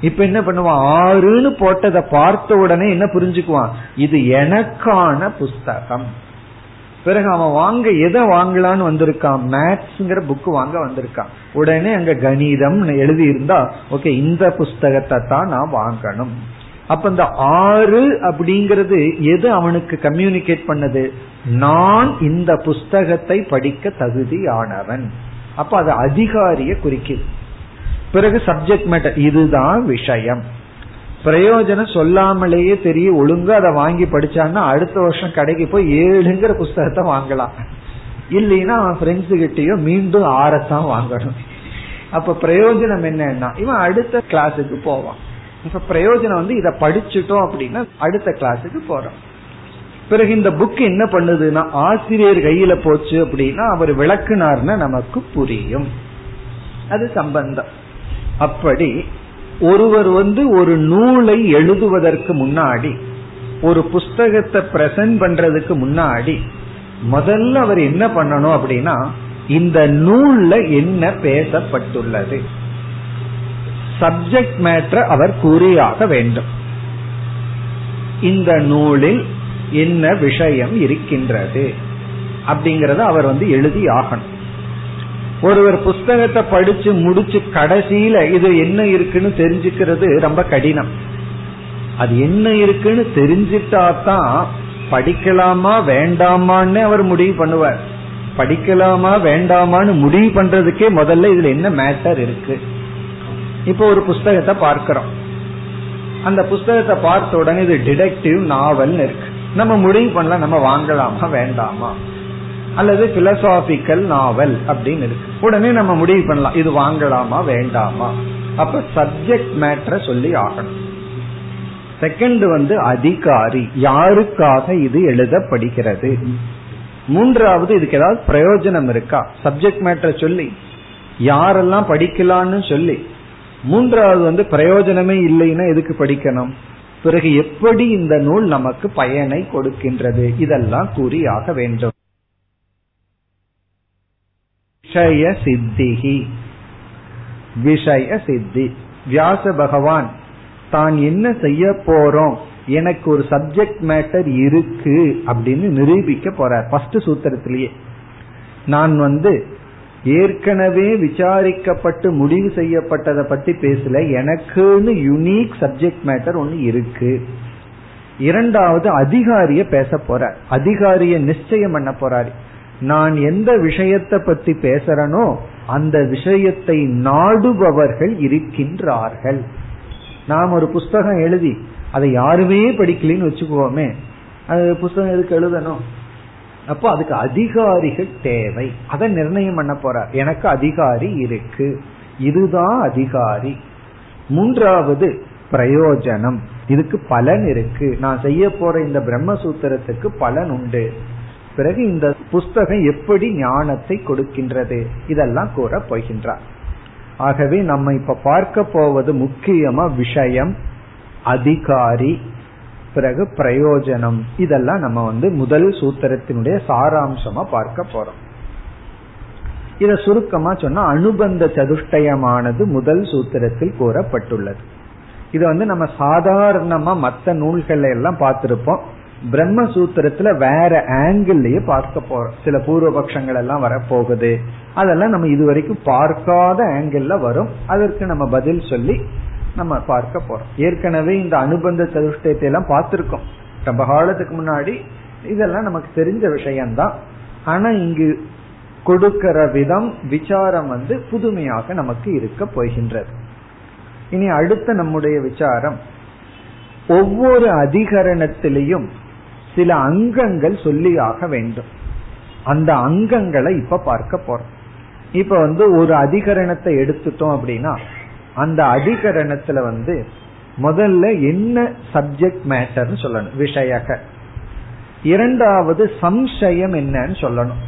இப்ப என்ன பண்ணுவான்? ஆறுன்னு போட்டதை பார்த்த உடனே என்ன புரிஞ்சுக்குவான்? இது எனக்கான புஸ்தகம். பிறகு அவன் வாங்க எதை வாங்கலான்னு வந்திருக்கான்? மேத்ஸ்ங்கிற புக் வாங்க வந்திருக்கான். உடனே அங்க கணிதம் எழுதி இருந்தா ஓகே இந்த புஸ்தகத்தை தான் நான் வாங்கணும். அப்ப இந்த ஆறு அப்படிங்கிறது எது அவனுக்கு கம்யூனிகேட் பண்ணது? நான் இந்த புஸ்தகத்தை படிக்க தகுதியானவன். அப்ப அது அதிகாரிய குறிக்குது. பிறகு சப்ஜெக்ட் மேட்டர் இதுதான் விஷயம். பிரயோஜனம் சொல்லாமலேயே தெரியும் ஒழுங்கா அதை வாங்கி படிச்சான்னா அடுத்த வருஷம் கடைக்கு போய் ஏழுங்கிற புஸ்தகத்தை வாங்கலாம். இல்லைன்னா அவன் ஃப்ரெண்ட்ஸு கிட்டயோ மீண்டும் ஆறத்தான் வாங்கணும். அப்ப பிரயோஜனம் என்னன்னா இவன் அடுத்த கிளாஸுக்கு போவான். இப்ப பிரயோஜனம் வந்து இதை படிச்சுட்டோம் அப்படின்னா அடுத்த கிளாஸுக்கு போறான். பிறகு இந்த புக் என்ன பண்ணுதுன்னா ஆசிரியர் கையில போச்சு அப்படின்னா அவர் விளக்குனார்னா நமக்கு புரியும். அது சம்பந்தம். அப்படி ஒருவர் வந்து ஒரு நூலை எழுதுவதற்கு முன்னாடி ஒரு புஸ்தகத்தை பிரசன்ட் பண்றதுக்கு முன்னாடி முதல்ல அவர் என்ன பண்ணணும் அப்படின்னா இந்த நூல்ல என்ன பேசப்பட்டுள்ளது? சப்ஜெக்ட் மேட்டர் அவர் கூறியாக வேண்டும். இந்த நூலில் என்ன விஷயம் இருக்கின்றது? அப்படிங்கறத அவர் வந்து எழுதி ஆகணும். ஒருவர் புஸ்தகத்தை படிச்சு முடிச்சு கடைசியில இது என்ன இருக்குன்னு தெரிஞ்சுக்கிறது ரொம்ப கடினம். அது என்ன இருக்குன்னு தெரிஞ்சிட்டா தான் படிக்கலாமா வேண்டாமான்னு அவர் முடிவு பண்ணுவார். படிக்கலாமா வேண்டாமான்னு முடிவு பண்றதுக்கே முதல்ல இதுல என்ன மேட்டர் இருக்கு? இப்போ ஒரு புஸ்தகத்தை பார்க்கிறோம். அந்த புஸ்தகத்தை பார்த்த உடனே இது டிடெக்டிவ் நாவல்னு இருக்கு. நம்ம முடிவு பண்ணலாம் நம்ம வாங்கலாமா வேண்டாமா? அல்லது பிலசாபிக்கல் நாவல் அப்படின்னு இருக்கு. உடனே நம்ம முடிவு பண்ணலாம். இது வாங்கலாமா வேண்டாமா? அப்ப சப்ஜெக்ட் மேட்டரை சொல்லி ஆகணும். செகண்ட் வந்து அதிகாரி. யாருக்காக இது எழுதப்படுகிறது? மூன்றாவது இதுக்கு ஏதாவது பிரயோஜனம் இருக்கா? சப்ஜெக்ட் மேட்டரை சொல்லி. யாரெல்லாம் படிக்கலாம்னு சொல்லி. மூன்றாவது வந்து பிரயோஜனமே இல்லைன்னா எதுக்கு படிக்கணும்? பிறகு எப்படி இந்த நூல் நமக்கு பயனை கொடுக்கின்றது? இதெல்லாம் கூறியாக வேண்டும். விஷய சித்திகி விஷய சித்தி வியாச பகவான் தான் என்ன செய்ய போறோம்? எனக்கு ஒரு சப்ஜெக்ட் மேட்டர் இருக்கு அப்படின்னு நிரூபிக்க போறார். ஃபர்ஸ்ட் சூத்திரத்திலேயே. நான் வந்து ஏற்கனவே விசாரிக்கப்பட்டு முடிவு செய்யப்பட்டதை பத்தி பேசல. எனக்குன்னு யுனிக் சப்ஜெக்ட் மேட்டர் ஒன்னு இருக்கு. இரண்டாவது அதிகாரிய பேச போறார். அதிகாரிய நிச்சயம் பண்ண போறாரு. நான் எந்த விஷயத்தை பத்தி பேசுறனோ அந்த விஷயத்தை நாடுபவர்கள் இருக்கின்றார்கள். நாம் ஒரு புஸ்தகம் எழுதி அதை யாருமே படிக்கலன்னு வச்சுக்குவோமே அது புஸ்தகம் எதுக்கு எழுதணும்? அப்போ அதுக்கு அதிகாரிகள் தேவை. அதை நிர்ணயம் பண்ண போறார். எனக்கு அதிகாரி இருக்கு. இதுதான் அதிகாரி. மூன்றாவது பிரயோஜனம். இதுக்கு பலன் இருக்கு. நான் செய்ய போற இந்த பிரம்மசூத்திரத்துக்கு பலன் உண்டு. பிறகு இந்த புஸ்தகம் எப்படி ஞானத்தை கொடுக்கின்றது? இதெல்லாம் கூற போகின்றார். ஆகவே நம்ம இப்ப பார்க்க போவது முக்கியமா விஷயம் அதிகாரி பிறகு பிரயோஜனம். இதெல்லாம் நம்ம வந்து முதல் சூத்திரத்தினுடைய சாராம்சமா பார்க்க போறோம். இத சுருக்கமா சொன்னா அனுபந்த சதுஷ்டயமானது முதல் சூத்திரத்தில் கூறப்பட்டுள்ளது. இது வந்து நம்ம சாதாரணமா மற்ற நூல்கள் எல்லாம் பார்த்திருப்போம். பிரம்மசூத்திரத்துல வேற ஆங்கிள்லயே பார்க்க போறோம். சில பூர்வபக்ஷங்கள் எல்லாம் வரப்போகுது. அதெல்லாம் நம்ம இதுவரைக்கும் பார்க்காத ஆங்கிள் வரும். அதற்கு நம்ம பதில் சொல்லி நம்ம பார்க்க போறோம். ஏற்கனவே இந்த அனுபந்த சதுஷ்டத்தை எல்லாம் பார்த்திருக்கோம். ரொம்ப காலத்துக்கு முன்னாடி இதெல்லாம் நமக்கு தெரிஞ்ச விஷயம்தான். ஆனா இங்கு கொடுக்கிற விதம் விசாரம் வந்து புதுமையாக நமக்கு இருக்க போகின்றது. இனி அடுத்த நம்முடைய விசாரம். ஒவ்வொரு அதிகரணத்திலையும் சில அங்கங்கள் சொல்லியாக வேண்டும். அந்த அங்கங்களை இப்ப பார்க்க போறோம். இப்ப வந்து ஒரு அதிகரணத்தை எடுத்துட்டோம் அப்படின்னா அந்த அதிகரணத்துல வந்து முதல்ல என்ன சப்ஜெக்ட் மேட்டர்னு சொல்லணும் விஷயக. இரண்டாவது சம்சயம் என்னன்னு சொல்லணும்.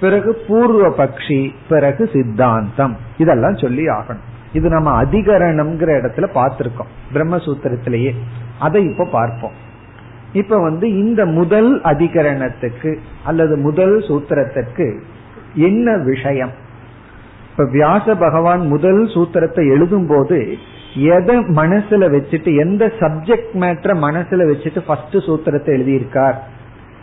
பிறகு பூர்வ பக்ஷி பிறகு சித்தாந்தம். இதெல்லாம் சொல்லி ஆகணும். இது நம்ம அதிகரணம்ங்கிற இடத்துல பார்த்திருக்கோம் பிரம்மசூத்திரத்திலேயே. அதை இப்ப பார்ப்போம். இப்ப வந்து இந்த முதல் அதிகரணத்துக்கு அல்லது முதல் சூத்திரத்திற்கு என்ன விஷயம்? இப்ப வியாச பகவான் முதல் சூத்திரத்தை எழுதும் போது எதை மனசுல வச்சுட்டு எந்த சப்ஜெக்ட் மேட்டரை மனசுல வச்சுட்டு ஃபர்ஸ்ட் சூத்திரத்தை எழுதியிருக்கார்?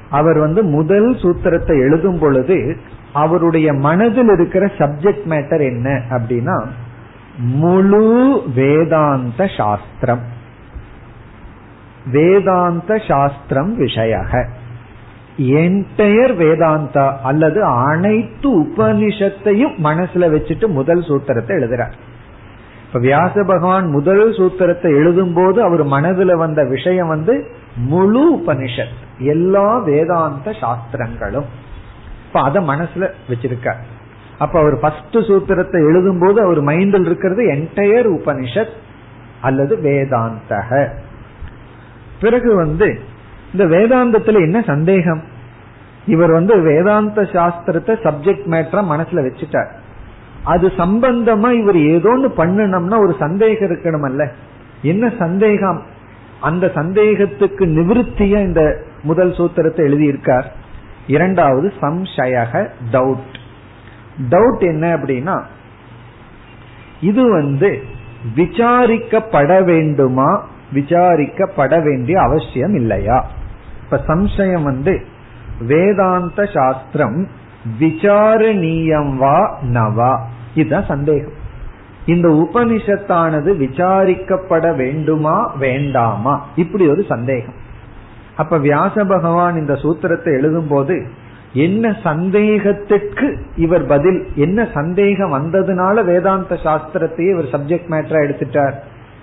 அவர் வந்து முதல் சூத்திரத்தை எழுதும் பொழுது அவருடைய மனதில் இருக்கிற சப்ஜெக்ட் மேட்டர் என்ன அப்படின்னா முழு வேதாந்த சாஸ்திரம். வேதாந்த சாஸ்திரம் விஷயக. என்டையர் வேதாந்தா அல்லது அனைத்து உபனிஷத்தையும் மனசுல வச்சுட்டு முதல் சூத்திரத்தை எழுதுறார். இப்ப வியாச பகவான் முதல் சூத்திரத்தை எழுதும் போது அவர் மனதுல வந்த விஷயம் வந்து முழு உபனிஷத் எல்லா வேதாந்த சாஸ்திரங்களும். இப்ப அத மனசுல வச்சிருக்கார். அப்ப அவர் ஃபர்ஸ்ட் சூத்திரத்தை எழுதும் போது அவர் மைண்டில் இருக்கிறது என்டையர் உபனிஷத் அல்லது வேதாந்தக. பிறகு வந்து இந்த வேதாந்தத்துல என்ன சந்தேகம்? இவர் வந்து வேதாந்த சாஸ்திரத்தை சப்ஜெக்ட் மேட்டரா மனசுல வச்சுட்டார். அது சம்பந்தமா இவர் ஏதோன்னு பண்ணணும்னா ஒரு சந்தேகம் இருக்கணும் அல்ல என்ன சந்தேகம்? அந்த சந்தேகத்துக்கு நிவிருத்திய இந்த முதல் சூத்திரத்தை எழுதியிருக்கார். இரண்டாவது சம்சயக டவுட் டவுட் என்ன அப்படின்னா இது வந்து விசாரிக்கப்பட வேண்டுமா? விசாரிக்கப்பட வேண்டிய அவசியம் இல்லையா? இப்ப சம்சயம் வந்து வேதாந்த சாஸ்திரம் விசாரணீயம் வா நவா. இதுதான் சந்தேகம். இந்த உபனிஷத்தானது விசாரிக்கப்பட வேண்டுமா வேண்டாமா? இப்படி ஒரு சந்தேகம். அப்ப வியாச பகவான் இந்த சூத்திரத்தை எழுதும் போது என்ன சந்தேகத்திற்கு இவர் பதில் என்ன சந்தேகம் வந்ததுனால வேதாந்த சாஸ்திரத்தையே இவர் சப்ஜெக்ட் மேட்டரா எடுத்துட்டார்?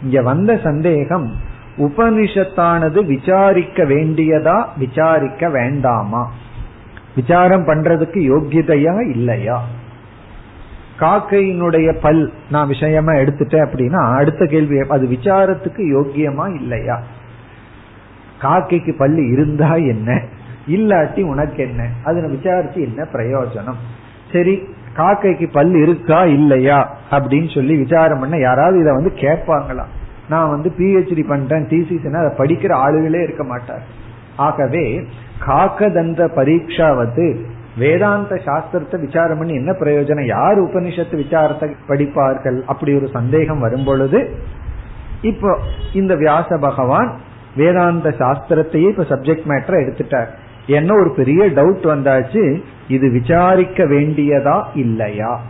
இங்க வந்த சந்தேகம் உபனிஷத்தானது விசாரிக்க வேண்டியதா விசாரிக்க வேண்டாமா? விசாரம் பண்றதுக்கு யோக்கியதையா இல்லையா? காக்கையினுடைய பல் நான் விஷயமா எடுத்துட்டேன் அப்படின்னா அடுத்த கேள்வி அது விசாரத்துக்கு யோக்கியமா இல்லையா? காக்கைக்கு பல் இருந்தா என்ன? இல்லாட்டி உனக்கு என்ன? அதுல விசாரிச்சு என்ன பிரயோஜனம்? சரி காக்கைக்கு பல் இருக்கா இல்லையா அப்படின்னு சொல்லி விசாரம் பண்ண யாராவது இதை வந்து கேட்பாங்களா? நான் வந்து பிஹெச்டி பண்றேன் டிசிஸ் அதை படிக்கிற ஆளுகளே இருக்க மாட்டார். ஆகவே காக்கதந்த பரீட்சா வந்து வேதாந்த சாஸ்திரத்தை விசாரம் பண்ணி என்ன பிரயோஜனம்? யார் உபனிஷத்து விசாரத்தை படிப்பார்கள்? அப்படி ஒரு சந்தேகம் வரும் பொழுது இப்போ இந்த வியாச பகவான் வேதாந்த சாஸ்திரத்தையே இப்ப சப்ஜெக்ட் மேட்டரை எடுத்துட்டார். என்ன ஒரு பெரிய டவுட் வந்தாச்சு இது விசாரிக்க வேண்டியதா இல்லையா?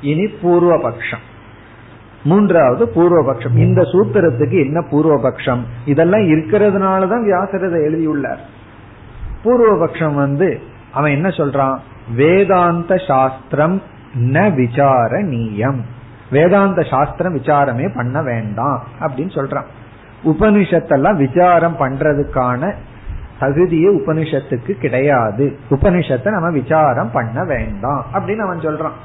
இனி பூர்வபக்ஷம். மூன்றாவது பூர்வபக்ஷம். இந்த சூத்திரத்துக்கு என்ன பூர்வபக்ஷம்? இதெல்லாம் இருக்கிறதுனாலதான் வியாசரதை எழுதியுள்ளார். பூர்வபக்ஷம் வந்து அவன் என்ன சொல்றான்? வேதாந்த சாஸ்திரம் ந விசாரணியம். வேதாந்த சாஸ்திரம் விசாரமே பண்ண வேண்டாம் அப்படின்னு சொல்றான். உபனிஷத்தெல்லாம் விசாரம் பண்றதுக்கான தகுதியே உபனிஷத்துக்கு கிடையாது. உபனிஷத்தை நம்ம விசாரம் பண்ண வேண்டாம். அப்படின்னு அவன் சொல்றான்.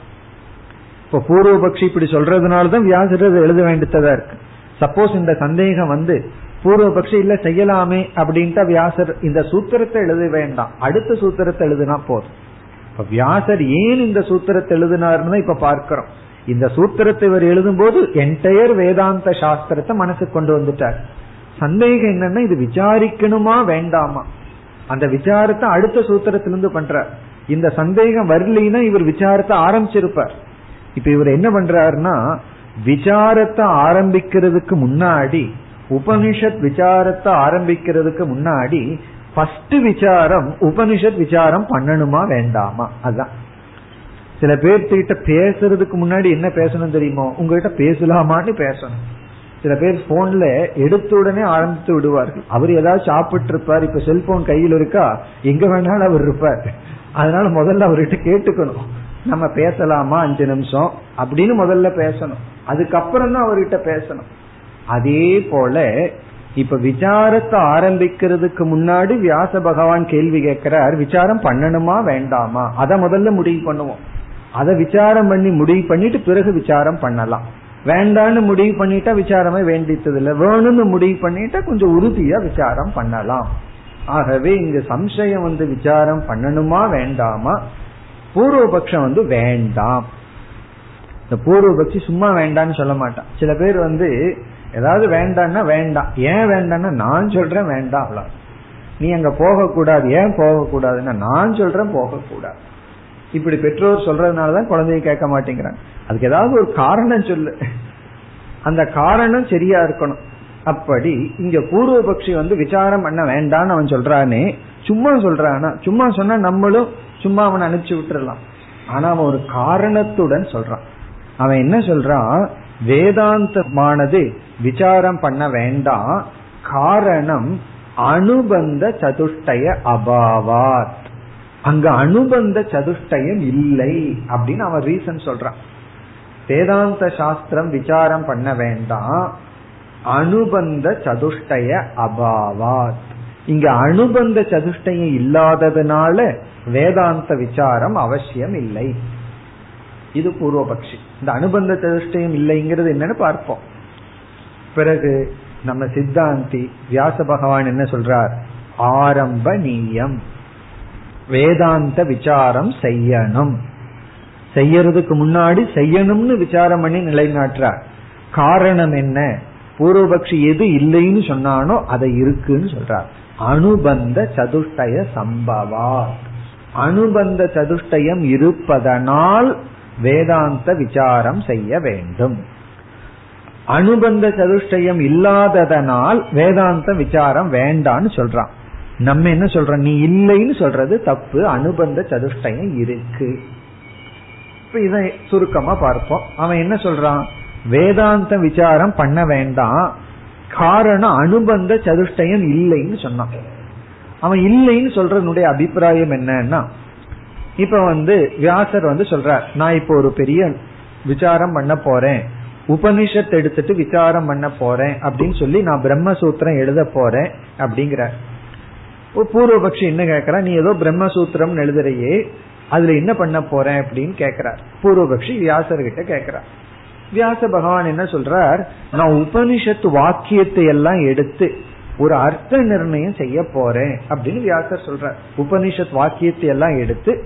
இப்ப பூர்வபக்ஷி இப்படி சொல்றதுனாலதான் வியாசர் எழுத வேண்டியதா இருக்கு. சப்போஸ் இந்த சந்தேகம் வந்து பூர்வபக்ஷி இல்ல செய்யலாமே அப்படின்ட்டு வியாசர் இந்த சூத்திரத்தை எழுத வேண்டாம். அடுத்த சூத்திரத்தை எழுதுனா போதும். இப்ப வியாசர் ஏன் இந்த சூத்திரத்தை எழுதினார்னு இப்ப பார்க்கிறோம். இந்த சூத்திரத்தை இவர் எழுதும் போது என்டையர் வேதாந்த சாஸ்திரத்தை மனசுக்கு கொண்டு வந்துட்டார். சந்தேகம் என்னன்னா இது விசாரிக்கணுமா வேண்டாமா? அந்த விசாரத்தை அடுத்த சூத்திரத்திலிருந்து பண்ற. இந்த சந்தேகம் வரலைன்னா இவர் விசாரத்தை ஆரம்பிச்சிருப்பார். இப்ப இவர் என்ன பண்றாருன்னா விசாரத்தை ஆரம்பிக்கிறதுக்கு முன்னாடி உபனிஷத் விசாரத்தை ஆரம்பிக்கிறதுக்கு முன்னாடி ஃபர்ஸ்ட் விசாரம் உபனிஷத் விசாரம் பண்ணணுமா வேண்டாமா? அதுதான் சில பேர்த்துக்கிட்ட பேசுறதுக்கு முன்னாடி என்ன பேசணும் தெரியுமோ? உங்ககிட்ட பேசலாமான்னு பேசணும். சில பேர் போன்ல எடுத்த உடனே ஆரம்பித்து விடுவார்கள். அவர் ஏதாவது சாப்பிட்டு இருப்பார் இப்ப செல்போன் கையில் இருக்கா? எங்க வேணாலும் அவர் இருப்பார். அதனால முதல்ல அவர்கிட்ட கேட்டுக்கணும். நம்ம பேசலாமா? அஞ்சு நிமிஷம். அப்படின்னு முதல்ல பேசணும். அதுக்கப்புறம் தான் அவர்கிட்ட பேசணும். அதே போல இப்ப விசாரத்தை ஆரம்பிக்கிறதுக்கு முன்னாடி வியாச பகவான் கேள்வி கேட்கிறார் விசாரம் பண்ணணுமா வேண்டாமா? அதை முதல்ல முடிவு பண்ணுவோம். அதை விசாரம் பண்ணி முடிவு பண்ணிட்டு பிறகு விசாரம் பண்ணலாம். வேண்டான்னு முடிவு பண்ணிட்டா விசாரமே வேண்டித்தது இல்லை வேணும்னு முடிவு பண்ணிட்டா கொஞ்சம் உறுதியா விசாரம் பண்ணலாம். ஆகவே இங்கு சம்சயம் வந்து விசாரம் பண்ணணுமா வேண்டாமா? பூர்வபக்ஷம் வந்து வேண்டாம். இந்த பூர்வபக்ஷி சும்மா வேண்டாம்னு சொல்ல மாட்டான். சில பேர் வந்து ஏதாவது வேண்டாம்னா வேண்டாம். ஏன் வேண்டாம்னா நான் சொல்றேன் வேண்டாம் நீ அங்க போகக்கூடாது ஏன் போகக்கூடாதுன்னா நான் சொல்றேன் போகக்கூடாது. இப்படி பெற்றோர் சொல்றதுனாலதான் குழந்தைய கேட்க மாட்டேங்கிறாங்க. அதுக்கு ஏதாவது ஒரு காரணம் சொல்லு. அந்த காரணம் சரியா இருக்கணும். அப்படி இங்க பூர்வபக்ஷி வந்து விசாரம் பண்ண வேண்டாம்னு அவன் சொல்றானே. சும்மா சொல்றானா? சும்மா சொன்னா நம்மளும் சும்மா அவனை அனுப்பிச்சு விட்டுறலாம். ஆனா அவன் ஒரு காரணத்துடன் சொல்றான். அவன் என்ன சொல்றான்? வேதாந்தமானது விசாரம் பண்ண வேண்டாம். காரணம் அனுபந்த சதுஷ்டய அபாவார் அங்க அனுபந்த சதுஷ்டயம் இல்லை அப்படின்னு அவன் ரீசன் சொல்றான். வேதாந்த சாஸ்திரம் விசாரம் பண்ண வேண்டாம். அனுபந்த சதுஷ்டய அபாவாத். இங்க அனுபந்த சதுஷ்டயம் இல்லாததுனால வேதாந்த விசாரம் அவசியம் இல்லை. இது பூர்வபக்ஷி. இந்த அனுபந்த சதுஷ்டயம் இல்லைங்கிறது என்னன்னு பார்ப்போம். பிறகு நம்ம சித்தாந்தி வியாச பகவான் என்ன சொல்றார்? ஆரம்ப நீயம். வேதாந்த விசாரம் செய்யணும். செய்யறதுக்கு முன்னாடி செய்யணும்னு விசாரம் பண்ணி நிலைநாட்டுறார் காரணம் என்ன? பூர்வபக்ஷி எது இல்லைன்னு சொன்னானோ அதை இருக்குன்னு சொல்றார் அனுபந்த சதுஷ்டய சம்பவா அனுபந்த சதுஷ்டயம் இருப்பதனால் வேதாந்த விசாரம் செய்ய வேண்டும். அனுபந்த சதுஷ்டயம் இல்லாததனால் வேதாந்த விசாரம் வேண்டான்னு சொல்றான் நம்ம என்ன சொல்றோம் நீ இல்லைன்னு சொல்றது தப்பு. அனுபந்த சதுஷ்டயம் இருக்கு. இப்ப இதை சுருக்கமா பார்ப்போம். அவன் என்ன சொல்றான்? வேதாந்த விசாரம் பண்ண வேண்டாம். காரணம் அனுபந்த சதுஷ்டயம் இல்லைன்னு சொன்னான். அவன் இல்லைன்னு சொல்றதுனுடைய அபிப்பிராயம் என்னன்னா இப்ப வந்து வியாசர் வந்து சொல்றார் நான் இப்போ ஒரு பெரிய விசாரம் பண்ண போறேன். உபனிஷத் எடுத்துட்டு விசாரம் பண்ண போறேன் அப்படின்னு சொல்லி நான் பிரம்மசூத்திரம் எழுத போறேன் அப்படிங்கிற பூர்வபக்ஷி என்ன கேக்குறான் நீ ஏதோ பிரம்மசூத்திரம் எழுதுறையே அதுல என்ன பண்ண போறேன் அப்படின்னு கேக்குறார் பூர்வபக்ஷி வியாசர்கிட்ட கேக்குறார் வியாச பகவான் என்ன சொல்றார்? நான் உபனிஷத்து வாக்கியத்தை எல்லாம் எடுத்து ஒரு அர்த்த நிர்ணயம் செய்ய போறேன் அப்படின்னு வியாசர் சொல்றார். உபனிஷத் வாக்கியத்தை எல்லாம் எடுத்து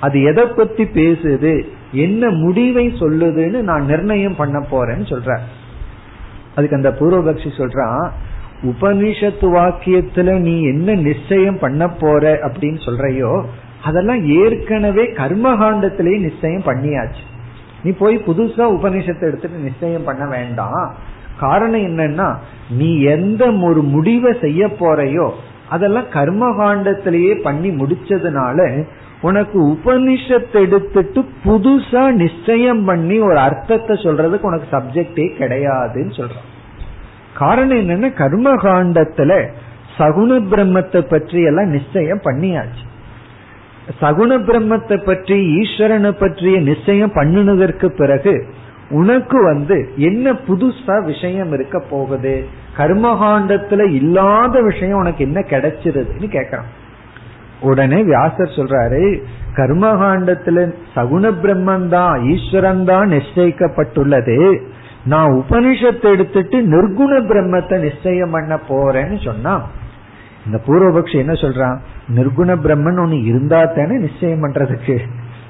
அது எதை பத்தி பேசுது என்ன முடிவை சொல்லுதுன்னு நான் நிர்ணயம் பண்ண போறேன்னு சொல்ற அதுக்கு அந்த பூர்வபக்ஷி சொல்றான் உபனிஷத்து வாக்கியத்துல நீ என்ன நிச்சயம் பண்ண போற அப்படின்னு சொல்றையோ அதெல்லாம் ஏற்கனவே கர்மகாண்டத்திலேயே நிச்சயம் பண்ணியாச்சு. நீ போய் புதுசா உபனிஷத்தை எடுத்துட்டு நிச்சயம் பண்ண வேண்டாம். காரணம் என்னன்னா நீ எந்த ஒரு முடிவை செய்ய போறையோ அதெல்லாம் கர்மகாண்டத்திலேயே பண்ணி முடிச்சதுனால உனக்கு உபனிஷத்தை எடுத்துட்டு புதுசா நிச்சயம் பண்ணி ஒரு அர்த்தத்தை சொல்றதுக்கு உனக்கு சப்ஜெக்டே கிடையாதுன்னு சொல்றான் காரணம் என்னன்னா கர்மகாண்டத்துல சகுண பிரம்மத்தை பற்றி எல்லாம் நிச்சயம் பண்ணியாச்சு. சகுண பிரம்மத்தை பற்றி ஈஸ்வரனை பற்றிய நிச்சயம் பண்ணினதற்கு பிறகு உனக்கு வந்து என்ன புதுசா விஷயம் இருக்க போகுது? கர்மகாண்டத்துல இல்லாத விஷயம் உனக்கு என்ன கிடைச்சிருதுன்னு கேக்குறான் உடனே வியாசர் சொல்றாரு கர்மகாண்டத்துல சகுண பிரம்மன் தான் ஈஸ்வரன் தான் நிச்சயிக்கப்பட்டுள்ளது. நான் உபனிஷத்தை எடுத்துட்டு நிர்குண பிரம்மத்தை நிச்சயம் பண்ண போறேன்னு சொன்னா இந்த பூர்வபக்ஷி என்ன சொல்றான்? நிர்குண பிரம்மன் ஒண்ணு இருந்தா தானே நிச்சயம் பண்றதுக்கு.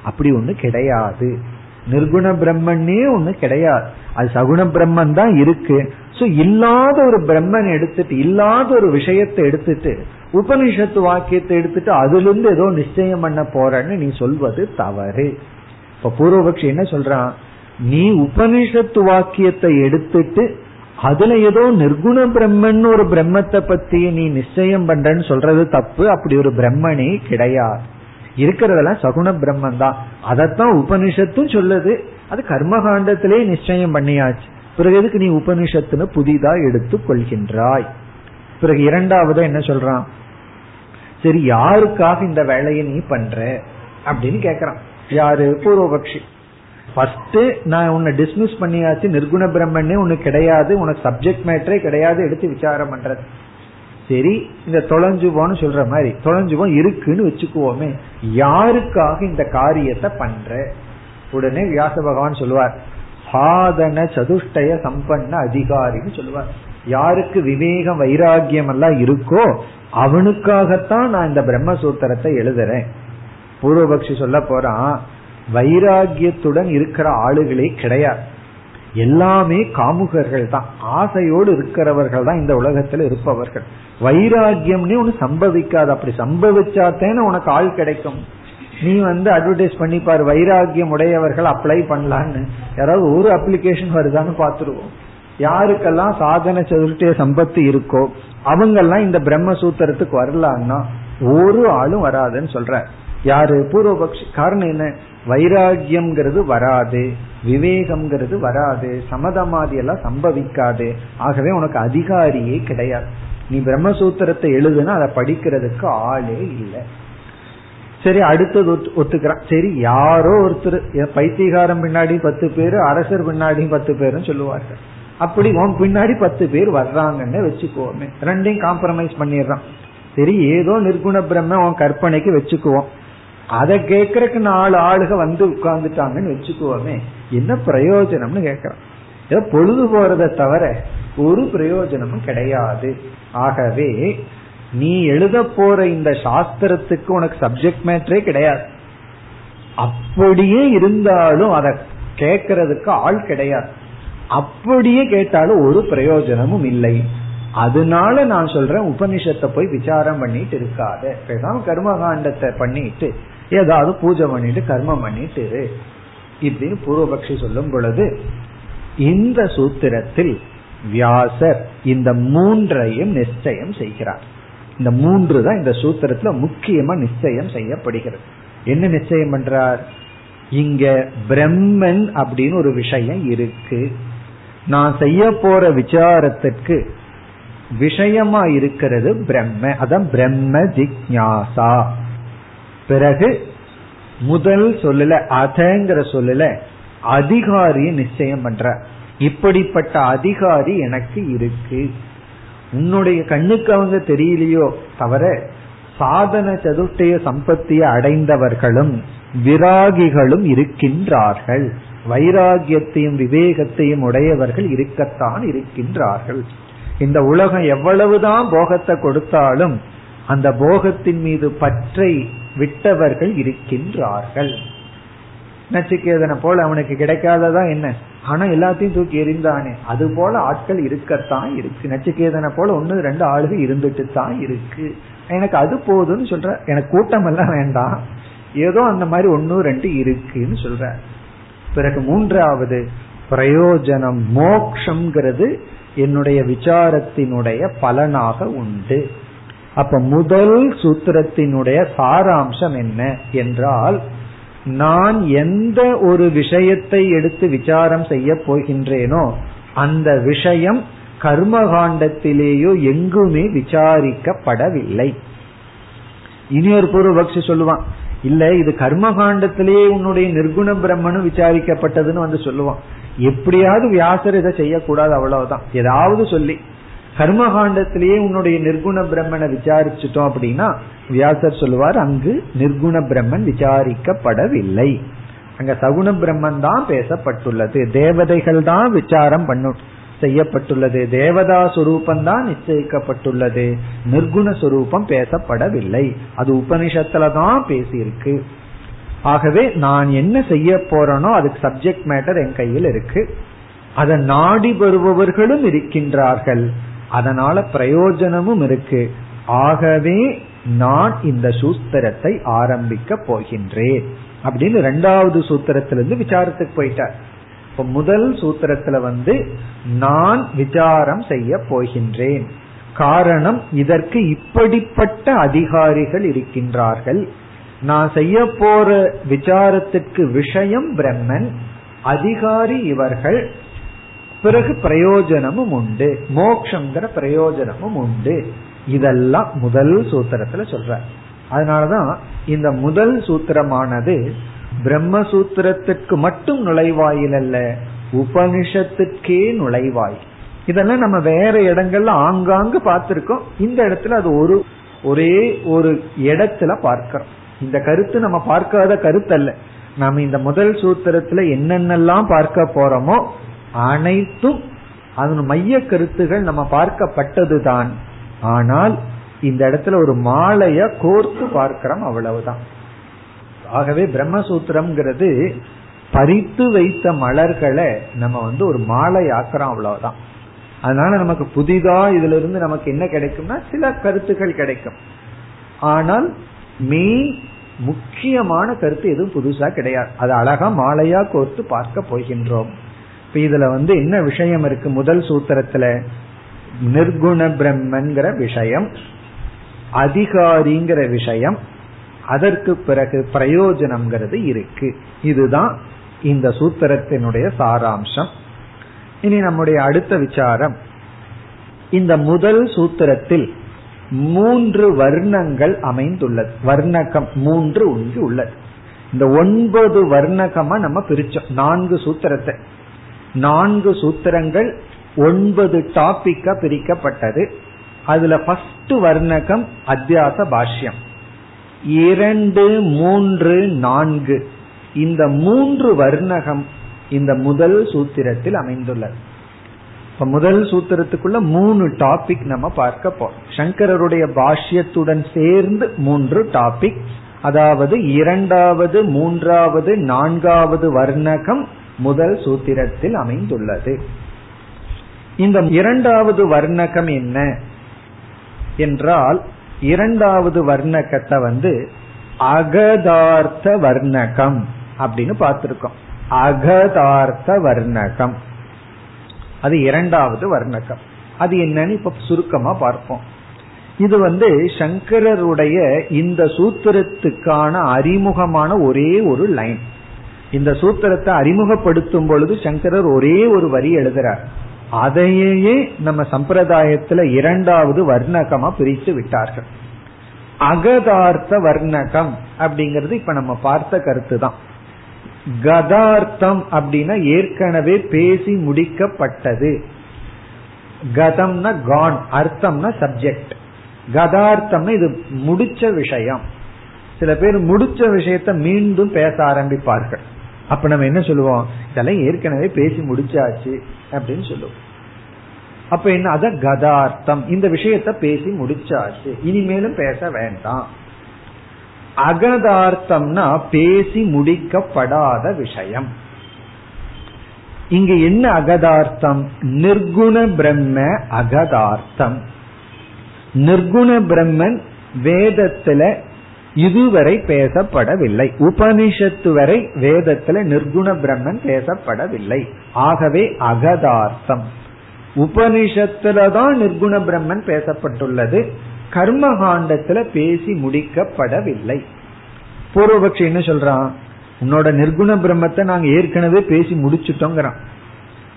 அப்படி ஒண்ணு கிடையாது. நிர்குண பிரம்மன்னே ஒண்ணு கிடையாது. அது சகுண பிரம்மன் தான் இருக்கு. சோ இல்லாத ஒரு பிரம்மன் எடுத்துட்டு இல்லாத ஒரு விஷயத்தை எடுத்துட்டு உபனிஷத்து வாக்கியத்தை எடுத்துட்டு அதுல இருந்து ஏதோ நிச்சயம் பண்ண போறேன்னு நீ சொல்வது தவறு. இப்ப பூர்வபக்ஷி என்ன சொல்றான்? நீ உபனிஷத்து வாக்கியத்தை எடுத்துட்டு அதுல ஏதோ நிர்குண பிரம்மன் ஒரு பிரம்மத்தை பத்தி நீ நிச்சயம் பண்றன்னு சொல்றது தப்பு. அப்படி ஒரு பிரம்மனே கிடையாது. இருக்கிறதெல்லாம் சகுண பிரம்மன் தான் அதைத்தான் உபனிஷத்தும் சொல்லுது. அது கர்மகாண்டத்திலே நிச்சயம் பண்ணியாச்சு. பிறகு எதுக்கு நீ உபனிஷத்துன்னு புதிதா எடுத்து கொள்கின்றாய்? பிறகு இரண்டாவது என்ன சொல்றான்? சரி யாருக்காக இந்த வேலையை நீ பண்ற? அப்படின்னு கேக்குறான். யாரு? பூர்வபக்ஷி. ஃபர்ஸ்ட் நான் உன்னை டிஸ்மிஸ் பண்ணியாச்சு நிர்குண பிரம்மன்னே உனக்கு கிடையாது உனக்கு சப்ஜெக்ட் மேட்டரே கிடையாது எடுத்து விசாரம் பண்றது. சரி இந்த தொலைஞ்சுவோன்னு சொல்ற மாதிரி தொலைஞ்சுவோம் இருக்குன்னு வச்சுக்குவோமே. யாருக்காக இந்த காரியத்தை பண்ற? உடனே வியாச பகவான் சொல்லுவார் சாதன சதுஷ்டய சம்பன்ன அதிகாரின்னு சொல்லுவார். யாருக்கு விவேகம் வைராகியம் எல்லாம் இருக்கோ அவனுக்காகத்தான் நான் இந்த பிரம்மசூத்திரத்தை எழுதுறேன். பூர்வபக்ஷி சொல்ல போறான் வைராகியத்துடன் இருக்கிற ஆளுகளே கிடையாது. எல்லாமே காமுகர்கள் தான். ஆசையோடு இருக்கிறவர்கள் தான் இந்த உலகத்துல இருப்பவர்கள். வைராகியம்னே ஒன்னு சம்பவிக்காது. அப்படி சம்பவிச்சாத்தேன்னு உனக்கு ஆள் கிடைக்கும். நீ வந்து அட்வர்டைஸ் பண்ணி பாரு வைராகியம் உடையவர்கள் அப்ளை பண்ணலான்னு. யாராவது ஒரு அப்ளிகேஷன் வருதான்னு பாத்துருவோம் யாருக்கெல்லாம் சாதன சதுர்த்திய சம்பத்து இருக்கோ அவங்கெல்லாம் இந்த பிரம்மசூத்திரத்துக்கு வரலான்னா ஒரு ஆளும் வராதுன்னு சொல்ற. யாரு? பூர்வபக்ஷி. காரணம் என்ன? வைராகியம்ங்கிறது வராது. விவேகம்ங்கிறது வராது. சமதமாதி எல்லாம் சம்பவிக்காது. ஆகவே உனக்கு அதிகாரியே கிடையாது. நீ பிரம்மசூத்திரத்தை எழுதுனா அதை படிக்கிறதுக்கு ஆளே இல்லை. சரி அடுத்தது ஒத்துக்கிறான். சரி யாரோ ஒருத்தர் பைத்தியகாரம் பின்னாடி பத்து பேர் அரசர் பின்னாடி பத்து பேரும் சொல்லுவார்கள். அப்படி உன் பின்னாடி பத்து பேர் வர்றாங்கன்னு வச்சுக்குவோமே ரெண்டையும் காம்ப்ரமைஸ் பண்ணிடுறான். சரி ஏதோ நிர்குண பிரம்ம உன் கற்பனைக்கு வச்சுக்குவோம். அதை கேட்கறதுக்கு நாலு ஆளுக வந்து உட்கார்ந்துட்டாங்கன்னு வச்சுக்குவோமே என்ன பிரயோஜனம்னு கேக்குறான் ஏதோ பொழுது போறதை தவிர ஒரு பிரயோஜனமும் கிடையாது. ஆகவே நீ எழுத போற இந்த சாஸ்திரத்துக்கு உனக்கு சப்ஜெக்ட் மேட்டரே கிடையாது. அப்படியே இருந்தாலும் அதை கேட்கறதுக்கு ஆள் கிடையாது. அப்படியே கேட்டாலும் ஒரு பிரயோஜனமும் இல்லை. அதனால நான் சொல்றேன் உபனிஷத்தை போய் விசாரம் பண்ணிட்டு இருக்காத. பேசாம கர்மகாண்டத்தை பண்ணிட்டு ஏதாவது பூஜை பண்ணிட்டு கர்மம் பண்ணிட்டு இப்படின்னு பூர்வபக்ஷி சொல்லும் பொழுது இந்த சூத்திரத்தில் வியாசர் இந்த மூன்றையும் நிச்சயம் செய்கிறார். இந்த மூன்று தான் இந்த சூத்திரத்துல முக்கியமா நிச்சயம் செய்யப்படுகிறது. என்ன நிச்சயம் பண்றார்? இங்க பிரம்மன் அப்படின்னு ஒரு விஷயம் இருக்கு. நான் செய்ய போற விசாரத்திற்கு விஷயமா இருக்கிறது பிரம்ம. அதான் பிரம்ம ஜிக்யாசா பிறகு முதல் சொல்லல அதங்கிற சொல்லல அதிகாரியை நிச்சயம் பண்ற. இப்படிப்பட்ட அதிகாரி எனக்கு இருக்கு. உன்னுடைய கண்ணுக்கு அவங்க தெரியலையோ தவிர சாதன சதுஷ்டய சம்பத்தியை அடைந்தவர்களும் விராகிகளும் இருக்கின்றார்கள். வைராகியத்தையும் விவேகத்தையும் உடையவர்கள் இருக்கத்தான் இருக்கின்றார்கள். இந்த உலகம் எவ்வளவுதான் போகத்தை கொடுத்தாலும் அந்த போகத்தின் மீது பற்றை விட்டவர்கள் இருக்கின்றார்கள். நச்சுக்கேதனை போல அவனுக்கு கிடைக்காததா என்ன? ஆனா எல்லாத்தையும் தூக்கி எறிந்தானே. அது போல ஆட்கள் இருக்கத்தான் இருக்கு. நச்சுக்கேதனை போல ஒன்னு ரெண்டு ஆளுக இருந்துட்டு தான் இருக்கு. எனக்கு அது போதும்னு சொல்ற. எனக்கு கூட்டம் எல்லாம் வேண்டாம். ஏதோ அந்த மாதிரி ஒன்னு ரெண்டு இருக்குன்னு சொல்ற. பிறகு மூன்றாவது பிரயோஜனம் மோக்ஷங்கிறது என்னுடைய விசாரத்தினுடைய பலனாக உண்டு. அப்ப முதல் சூத்திரத்தினுடைய சாராம்சம் என்ன என்றால் நான் எந்த ஒரு விஷயத்தை எடுத்து விசாரம் செய்ய போகின்றேனோ அந்த விஷயம் கர்மகாண்டத்திலேயோ எங்குமே விசாரிக்கப்படவில்லை. இனி ஒரு பூர்வபக்ஷி சொல்லுவான் இல்ல இது கர்மகாண்டத்திலேயே உன்னுடைய நிர்குண பிரம்மனும் விசாரிக்கப்பட்டதுன்னு வந்து சொல்லுவான். எப்படியாவது வியாசர் இதை செய்யக்கூடாது அவ்வளவுதான். ஏதாவது சொல்லி கர்மகாண்டத்திலேயே உன்னுடைய நிர்குண பிரம்மனை விசாரிச்சுட்டோம் அப்படின்னா வியாசர் சொல்லுவார் அங்கு நிர்குண பிரம்மன் விசாரிக்கப்படவில்லை. அங்க சகுண பிரம்மன் தான் பேசப்பட்டுள்ளது. தேவதைகள் தான் விசாரம் பண்ணும் செய்யப்பட்டுள்ளது. தேவதா சுரூபம் தான் நிச்சயிக்கப்பட்டுள்ளது. நிர்குண சுரூபம் பேசப்படவில்லை. அது உபனிஷத்துல தான் பேசியிருக்கு. ஆகவே நான் என்ன செய்ய போறேனோ அதுக்கு சப்ஜெக்ட் மேட்டர் என் கையில் இருக்கு. அதை நாடி வருபவர்களும் இருக்கின்றார்கள். அதனால பிரயோஜனமும் இருக்கு. ஆகவே நான் இந்த சூத்திரத்தை ஆரம்பிக்க போகின்றேன். அப்படின்னு ரெண்டாவது சூத்திரத்திலிருந்து விசாரத்துக்கு போயிட்டார். இப்ப முதல் சூத்திரத்துல வந்து நான் விசாரம் செய்ய போகின்றேன். காரணம் இதற்கு இப்படிப்பட்ட அதிகாரிகள் இருக்கின்றார்கள். நான் செய்ய போற விசாரத்திற்கு விஷயம் பிரம்மன் அதிகாரி இவர்கள் பிறகு பிரயோஜனமும் உண்டு. மோக்ஷங்கிற பிரயோஜனமும் உண்டு. இதெல்லாம் முதல் சூத்திரத்துல சொல்ற. அதனாலதான் இந்த முதல் சூத்திரமானது பிரம்மசூத்திரத்துக்கு மட்டும் நுழைவாயில் அல்ல உபனிஷத்துக்கே நுழைவாய். இதெல்லாம் நம்ம வேற இடங்கள்ல ஆங்காங்கு பார்த்திருக்கோம். இந்த இடத்துல அது ஒரு ஒரே ஒரு இடத்துல பார்க்கிறோம். இந்த கருத்து நம்ம பார்க்காத கருத்து அல்ல நாம இந்த முதல் சூத்திரத்துல என்னென்னலாம் பார்க்க போறோமோ அனைத்தும் அதன் மைய கருத்துகள் நம்ம பார்க்கப்பட்டதுதான். ஆனால் இந்த இடத்துல ஒரு மாலைய கோர்த்து பார்க்கிறோம் அவ்வளவுதான். ஆகவே பிரம்மசூத்திரம்ங்கிறது பறித்து வைத்த மலர்களை நம்ம வந்து ஒரு மாலை ஆக்குறோம் அவ்வளவுதான். அதனால நமக்கு புதிதா இதுல இருந்து நமக்கு என்ன கிடைக்கும்னா சில கருத்துக்கள் கிடைக்கும். ஆனால் மெயின் முக்கியமான கருத்து எதுவும் புதுசா கிடையாது. அது அழகா மாலையா கோர்த்து பார்க்க போகின்றோம். இப்ப இதுல வந்து என்ன விஷயம் இருக்கு? முதல் சூத்திரத்துல நிர்குண பிரம்மன்கிற விஷயம் அதிகாரிங்கிற விஷயம் அதற்கு பிறகு பிரயோஜனம்ங்கிறது இருக்கு. இதுதான் இந்த சூத்திரத்தினுடைய சாராம்சம். இனி நம்முடைய அடுத்த விசாரம். இந்த முதல் சூத்திரத்தில் மூன்று வர்ணங்கள் அமைந்துள்ளது. வர்ணகம் மூன்று ஒன்று உள்ளது. இந்த ஒன்பது வர்ணகமா நம்ம பிரிச்சோம். நான்கு சூத்திரத்தை. நான்கு சூத்திரங்கள் ஒன்பது டாபிக்கா பிரிக்கப்பட்டது. அதுல ஃபர்ஸ்ட் வர்ணகம் அத்தியாச பாஷ்யம். இரண்டு மூன்று நான்கு. இந்த மூன்று வர்ணகம் இந்த முதல் சூத்திரத்தில் அமைந்துள்ளது. இப்ப முதல் சூத்திரத்துக்குள்ள மூணு டாபிக் நம்ம பார்க்க போறோம். சங்கரருடைய பாஷ்யத்துடன் சேர்ந்து மூன்று டாபிக் அதாவது இரண்டாவது மூன்றாவது நான்காவது வர்ணகம் முதல் சூத்திரத்தில் அமைந்துள்ளது. இந்த இரண்டாவது வர்ணகம் என்ன? என்றால் இரண்டாவது வர்ணகத்தை வந்து அகதார்த்த வர்ணகம் அப்படின்னு பார்த்திருக்கோம். அகதார்த்த வர்ணகம். அது இரண்டாவது வர்ணகம். அது என்னன்னு இப்ப சுருக்கமா பார்ப்போம். இது வந்து சங்கரருடைய இந்த சூத்திரத்துக்கான அறிமுகமான ஒரே ஒரு லைன். இந்த சூத்திரத்தை அறிமுகப்படுத்தும் பொழுது சங்கரர் ஒரே ஒரு வரி எழுதுறார். அதையே நம்ம சம்பிரதாயத்துல இரண்டாவது வர்ணகமா பிரித்து விட்டார்கள். அகதார்த்த வர்ணகம் அப்படிங்கிறது இப்ப நம்ம பார்த்த கருத்து தான் கதார்த்தம் அப்படின்னா ஏற்கனவே பேசி முடிக்கப்பட்டது. கதம்னா கான் அர்த்தம்னா சப்ஜெக்ட் கதார்த்தம்னா இது முடிச்ச விஷயம். சில பேர் முடிச்ச விஷயத்த மீண்டும் பேச ஆரம்பிப்பார்கள். அப்ப நம்ம என்ன சொல்லுவோம்? இதெல்லாம் ஏற்கனவே பேசி முடிச்சாச்சு அப்படின்னு சொல்லுவோம். அப்ப என்ன? அத கதார்த்தம். இந்த விஷயத்த பேசி முடிச்சாச்சு. இனிமேலும் பேச வேண்டாம். அகதார்த்தம்னா பேசி முடிக்கப்படாத விஷயம். இங்க என்ன அகதார்த்தம்? நிர்குண பிரம்ம அகதார்த்தம். நிர்குண பிரம்மன் வேதத்துல இதுவரை பேசப்படவில்லை. உபனிஷத்து வரை வேதத்துல நிர்குண பிரம்மன் பேசப்படவில்லை. ஆகவே அகதார்த்தம். உபனிஷத்துல தான் நிர்குண பிரம்மன் பேசப்பட்டுள்ளது. கர்மகாண்டத்துல பேசி முடிக்கப்படவில்லை. பூர்வபக்ஷி என்ன சொல்றான்? உன்னோட நிர்குண பிரம்மத்தை நாங்க ஏற்கனவே பேசி முடிச்சுட்டோங்கிறான்.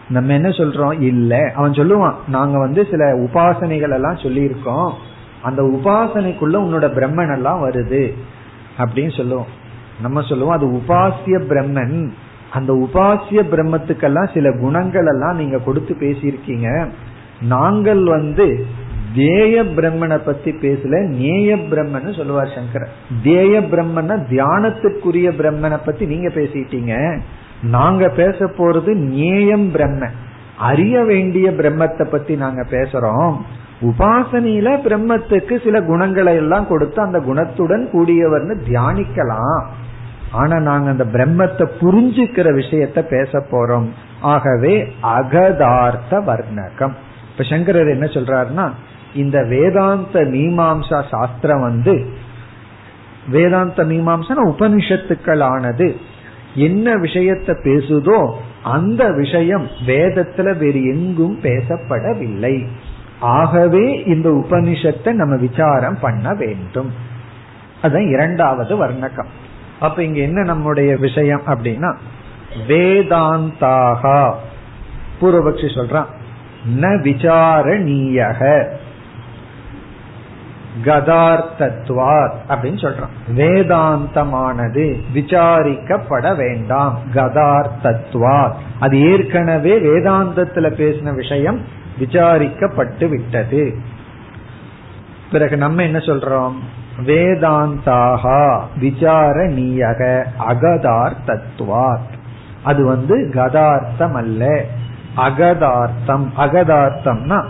நம்ம என்ன சொல்றோம்? இல்ல. அவன் சொல்லுவான் நாங்க வந்து சில உபாசனைகள் எல்லாம் சொல்லியிருக்கோம். அந்த உபாசனைக்குள்ள உன்னோட பிரம்மன் எல்லாம் வருது அப்படின்னு சொல்லுவோம். நம்ம சொல்லுவோம் அது உபாசிய பிரம்மன். அந்த உபாசிய பிரம்மத்துக்கெல்லாம் சில குணங்கள் எல்லாம் நீங்க கொடுத்து பேசியிருக்கீங்க. நாங்கள் வந்து தேய பிரம்மனை பத்தி பேசல நேய பிரம்மன் சொல்லுவார் சங்கர தேய பிரம்மன்னா தியானத்துக்குரிய பிரம்மனை பத்தி நீங்க பேசிட்டீங்க. நாங்க பேச போறது நேயம் பிரம்மன். அறிய வேண்டிய பிரம்மத்தை பத்தி நாங்க பேசுறோம். உபாசனையில பிரம்மத்துக்கு சில குணங்களை எல்லாம் கொடுத்து அந்த குணத்துடன் கூடியவர்னு தியானிக்கலாம். ஆனா நாங்க அந்த பிரம்மத்தை புரிஞ்சுக்கிற விஷயத்த பேச போறோம். ஆகவே அகதார்த்த வர்ணகம். இப்ப சங்கரர் என்ன சொல்றாருன்னா இந்த வேதாந்த மீமாம்சா சாஸ்திரம் வந்து வேதாந்த மீமாம்சா உபனிஷத்துக்கள் ஆனது என்ன விஷயத்தை பேசுதோ அந்த விஷயம் வேதத்துல வேறு எங்கும் பேசப்படவில்லை. ஆகவே இந்த உபனிஷத்தை நம்ம விசாரம் பண்ண வேண்டும். அதுதான் இரண்டாவது வர்ணகம். அப்ப இங்க என்ன நம்முடைய விஷயம் அப்படின்னா வேதாந்தாக. பூர்வபக்ஷி சொல்றான் ந விசாரணீயக. கதார்த்தத்வாத் அப்படின்னு சொல்றான். வேதாந்தமானது விசாரிக்கப்பட வேண்டாம். கதார்த்தத்வாத். அது ஏற்கனவே வேதாந்தத்துல பேசின விஷயம் விசாரிக்கப்பட்டு விட்டது பிறகு நம்ம என்ன சொல்றோம்? வேதாந்தாக அகதார் அகதார்த்தத்வாத் அது வந்து கதார்த்தம் அல்ல அகதார்த்தம். அகதார்த்தம்னா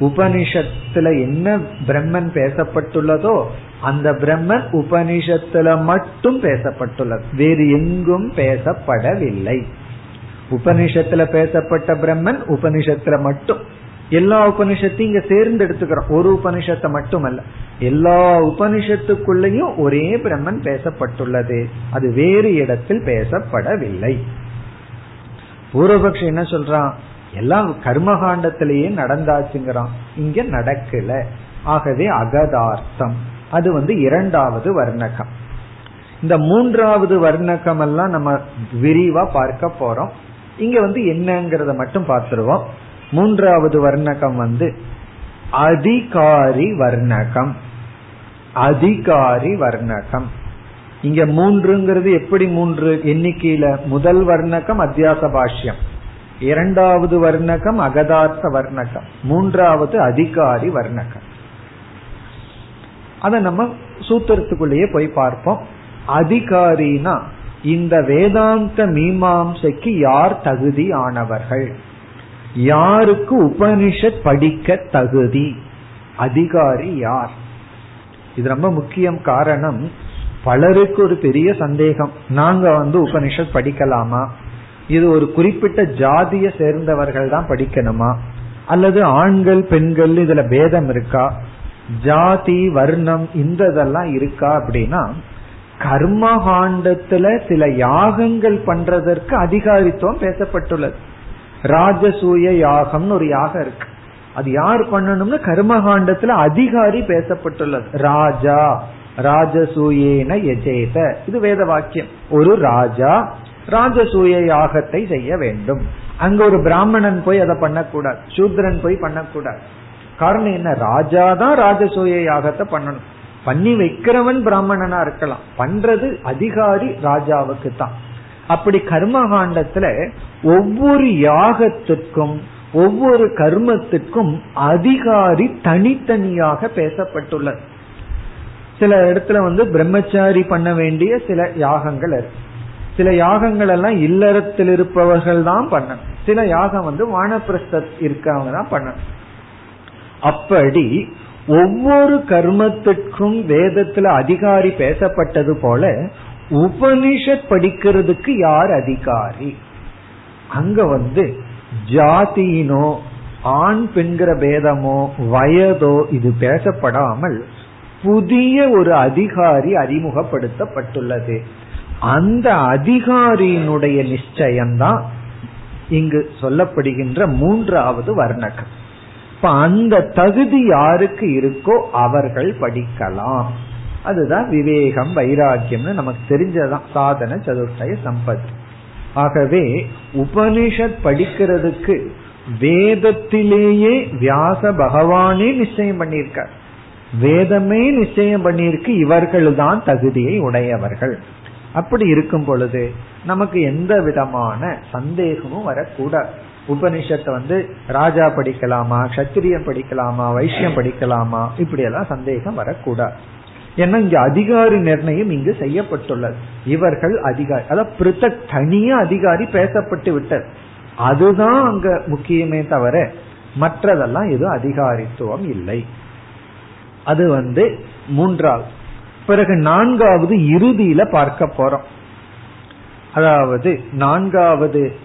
உபனிஷத்துல என்ன பிரம்மன் பேசப்பட்டுள்ளதோ அந்த பிரம்மன் உபனிஷத்துல மட்டும் பேசப்பட்டுள்ளது. வேறு எங்கும் பேசப்படவில்லை. உபனிஷத்துல பேசப்பட்ட பிரம்மன் உபனிஷத்துல மட்டும். எல்லா உபனிஷத்தையும் இங்க சேர்ந்து எடுத்துக்கிறோம் ஒரு உபனிஷத்தை மட்டுமல்ல. எல்லா உபனிஷத்துக்குள்ளேயும் ஒரே பிரம்மன் பேசப்பட்டுள்ளது. அது வேறு இடத்தில் பேசப்படவில்லை. பூர்வபக்ஷம் என்ன சொல்றான்? எல்லாம் கர்மகாண்டத்திலேயே நடந்தாச்சுங்கிறான். இங்க நடக்கல. ஆகவே அகதார்த்தம். அது வந்து இரண்டாவது வர்ணகம். இந்த மூன்றாவது வர்ணகம் எல்லாம் நம்ம விரிவா பார்க்க போறோம். இங்க வந்து என்னங்கிறத மட்டும் பார்த்துருவோம். மூன்றாவது வர்ணகம் வந்து அதிகாரி வர்ணகம். அதிகாரி வர்ணகம். இங்க மூன்றுங்கிறது எப்படி மூன்று? எண்ணிக்கையில முதல் வர்ணகம் அத்தியாச பாஷ்யம். இரண்டாவது வர்ணகம் அகதார்த்த வர்ணகம். மூன்றாவது அதிகாரி வர்ணகம். அத நம்ம சூத்திரத்துக்குள்ளேயே போய் பார்ப்போம். அதிகாரினா இந்த வேதாந்த மீமாம்சைக்கு யார் தகுதி ஆனவர்கள் யாருக்கு உபனிஷத் படிக்க தகுதி? அதிகாரி யார்? இது ரொம்ப முக்கியம் காரணம். பலருக்கு ஒரு பெரிய சந்தேகம். நாங்க வந்து உபனிஷத் படிக்கலாமா? இது ஒரு குறிப்பிட்ட ஜாதிய சேர்ந்தவர்கள் தான் படிக்கணுமா? அல்லது ஆண்கள் பெண்கள் இதுல பேதம் இருக்கா? ஜாதி வர்ணம் இந்த இதெல்லாம் இருக்கா அப்படின்னா கர்மகாண்டத்துல சில யாகங்கள் பண்றதற்கு அதிகாரித்துவம் பேசப்பட்டுள்ளது. ராஜசூய யாகம்னு ஒரு யாகம் இருக்கு. அது யார் பண்ணணும்னு கர்மகாண்டத்துல அதிகாரி பேசப்பட்டுள்ளது. ராஜா ராஜசூயேன எஜேத இது வேத வாக்கியம். ஒரு ராஜா ராஜசூய யாகத்தை செய்ய வேண்டும். அங்க ஒரு பிராமணன் போய் அதை பண்ணக்கூடாது. சூத்ரன் போய் பண்ணக்கூடாது. காரணம் என்ன? ராஜா தான் ராஜசூய யாகத்தை பண்ணணும். பண்ணி வைக்கிறவன் பிராமணனா இருக்கலாம். பண்றது அதிகாரி ராஜாவுக்கு தான். அப்படி கர்மகாண்டத்துல ஒவ்வொரு யாகத்திற்கும் ஒவ்வொரு கர்மத்திற்கும் அதிகாரி தனித்தனியாக பேசப்பட்டுள்ளது. சில இடத்துல வந்து பிரம்மச்சாரி பண்ண வேண்டிய சில யாகங்கள் இருக்கு. சில யாகங்கள் எல்லாம் இல்லறத்தில் இருப்பவர்கள் தான் பண்ணணும். சில யாகம் வந்து வானப்பிரஸ்த இருக்கவங்க தான் பண்ணணும். அப்படி ஒவ்வொரு கர்மத்திற்கும் வேதத்துல அதிகாரி பேசப்பட்டது போல உபனிஷத் படிக்கிறதுக்கு யார் அதிகாரி? அங்க வந்து ஜாதியினோ ஆண் பெண்கிற பேதமோ வயதோ இது பேசப்படாமல் புதிய ஒரு அதிகாரி அறிமுகப்படுத்தப்பட்டுள்ளது. அந்த அதிகாரியினுடைய நிச்சயம்தான் இங்கு சொல்லப்படுகின்ற மூன்றாவது வர்ணகம். இப்ப அந்த தகுதி யாருக்கு இருக்கோ அவர்கள் படிக்கலாம். அதுதான் விவேகம் வைராக்கியம்னு நமக்கு தெரிஞ்சதான் சாதன சதுர்த்தய சம்பத். ஆகவே உபனிஷத் படிக்கிறதுக்கு வேதத்திலேயே வியாச பகவானே நிச்சயம் பண்ணியிருக்கார். வேதமே நிச்சயம் பண்ணியிருக்கு இவர்கள் தான் தகுதியை உடையவர்கள். அப்படி இருக்கும் பொழுது நமக்கு எந்த விதமான சந்தேகமும் வரக்கூடாது. உபனிஷத்தை வந்து ராஜா படிக்கலாமா கத்திரியம் படிக்கலாமா வைஷ்யம் படிக்கலாமா இப்படி எல்லாம் சந்தேகம் வரக்கூடாது. ஏன்னா இங்க அதிகாரி நிர்ணயம் இங்கு செய்யப்பட்டுள்ளது. இவர்கள் அதிகாரி அதாவது பிரித்தக் தனியா அதிகாரி பேசப்பட்டு விட்டது. அதுதான் அங்க முக்கியமே தவிர மற்றதெல்லாம் எதுவும் அதிகாரித்துவம் இல்லை. அது வந்து மூன்றாவது பிறகு நான்காவது இறுதியில பார்க்க போறோம். அதாவது நான்காவது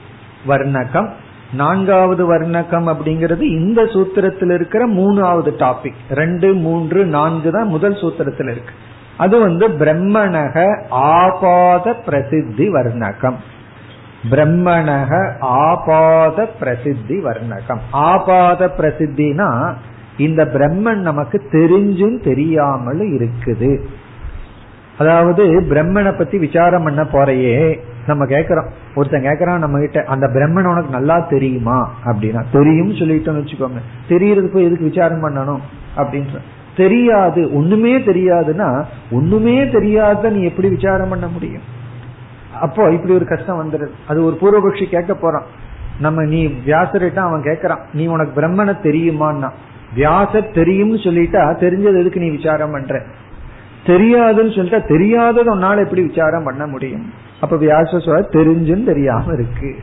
வர்ணகம் நான்காவது வர்ணகம் அப்படிங்கிறது இந்த சூத்திரத்தில் இருக்கிற மூணாவது டாபிக் ரெண்டு மூன்று நான்கு தான் முதல் சூத்திரத்தில் இருக்கு. அது வந்து பிரம்மணக ஆபாத பிரசித்தி வர்ணகம். பிரம்மணக ஆபாத பிரசித்தி வர்ணகம். ஆபாத பிரசித்தினா இந்த பிரம்மன் நமக்கு தெரிஞ்சும் தெரியாமல் இருக்குது. அதாவது பிரம்மனை பத்தி விசாரம் பண்ண போறையே நம்ம கேக்குறோம். ஒருத்தன் கேக்குறான் நம்ம கிட்ட அந்த பிரம்மன் உனக்கு நல்லா தெரியுமா? அப்படின்னா தெரியும் சொல்லிட்டோம்னு வச்சுக்கோங்க. தெரியறதுக்கு எதுக்கு விசாரம் பண்ணணும்? அப்படின்ற. தெரியாது ஒண்ணுமே தெரியாதுன்னா ஒண்ணுமே தெரியாத நீ எப்படி விசாரம் பண்ண முடியும்? அப்போ இப்படி ஒரு கஷ்டம் வந்துடுது. அது ஒரு பூர்வபக்ஷி கேட்க போறான். நம்ம நீ வியாசரிட்ட அவன் கேக்குறான். நீ உனக்கு பிரம்மனை தெரியுமான்னா வியாசர் தெரியும்னு சொல்லிட்டா தெரிஞ்சது எதுக்கு நீ விசாரம் பண்ற? தெரியாதுன்னு சொல்லிட்டா தெரியாதது உன்னால எப்படி விசாரம் பண்ண முடியும்? அப்ப வியாச சொல்ல தெரிஞ்சும் தெரியாம இருக்கு.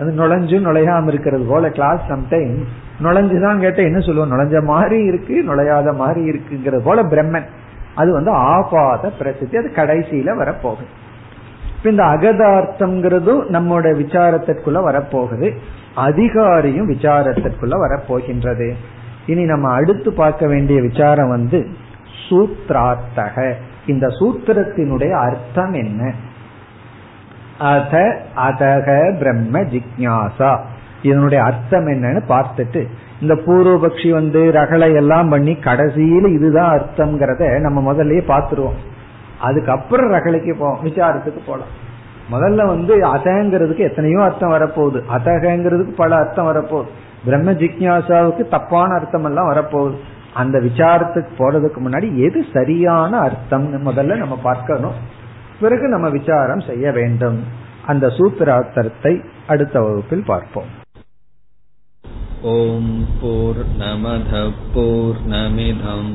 அது நுழைஞ்சும் நுழையாம இருக்கிறது போல கிளாஸ் சம்டைம் நுழைஞ்சுதான் கேட்ட என்ன சொல்லுவோம் நுழைஞ்ச மாதிரி இருக்கு நுழையாத மாதிரி இருக்குங்கிறது போல பிரம்மன். அது வந்து ஆபாத பிரசித்தி அது கடைசியில வரப்போகுது. இப்ப இந்த அகதார்த்தம்ங்கிறதும் நம்மோட விசாரத்திற்குள்ள வரப்போகுது. அதிகாரியும் விசாரத்திற்குள்ள வரப்போகின்றது. இனி நம்ம அடுத்து பார்க்க வேண்டிய விசாரம் வந்து சூத்ரார்த்தக. இந்த சூத்திரத்தினுடைய அர்த்தம் என்ன? அத அதக பிரம்ம ஜிக்யாசா இதனுடைய அர்த்தம் என்னன்னு பார்த்துட்டு இந்த பூர்வபக்ஷி வந்து ரகளை எல்லாம் பண்ணி கடைசியில இதுதான் அர்த்தம்ங்கிறத நம்ம முதல்லயே பார்த்துருவோம். அதுக்கப்புறம் ரகலைக்கு போவோம் விசாரத்துக்கு போலாம். முதல்ல வந்து அதங்கிறதுக்கு எத்தனையோ அர்த்தம் வரப்போகுது. அதகங்கிறதுக்கு பல அர்த்தம் வரப்போகுது. பிரம்ம ஜிக்யாசாவுக்கு தப்பான அர்த்தம் எல்லாம் வரப்போகுது. அந்த விசாரத்துக்கு போறதுக்கு முன்னாடி எது சரியான அர்த்தம் முதல்ல நம்ம பார்க்கணும். பிறகு நம்ம விசாரம் செய்ய வேண்டும். அந்த சூத்திரார்த்தத்தை அடுத்த வகுப்பில் பார்ப்போம். ஓம் போர் நமத போர் நமிதம்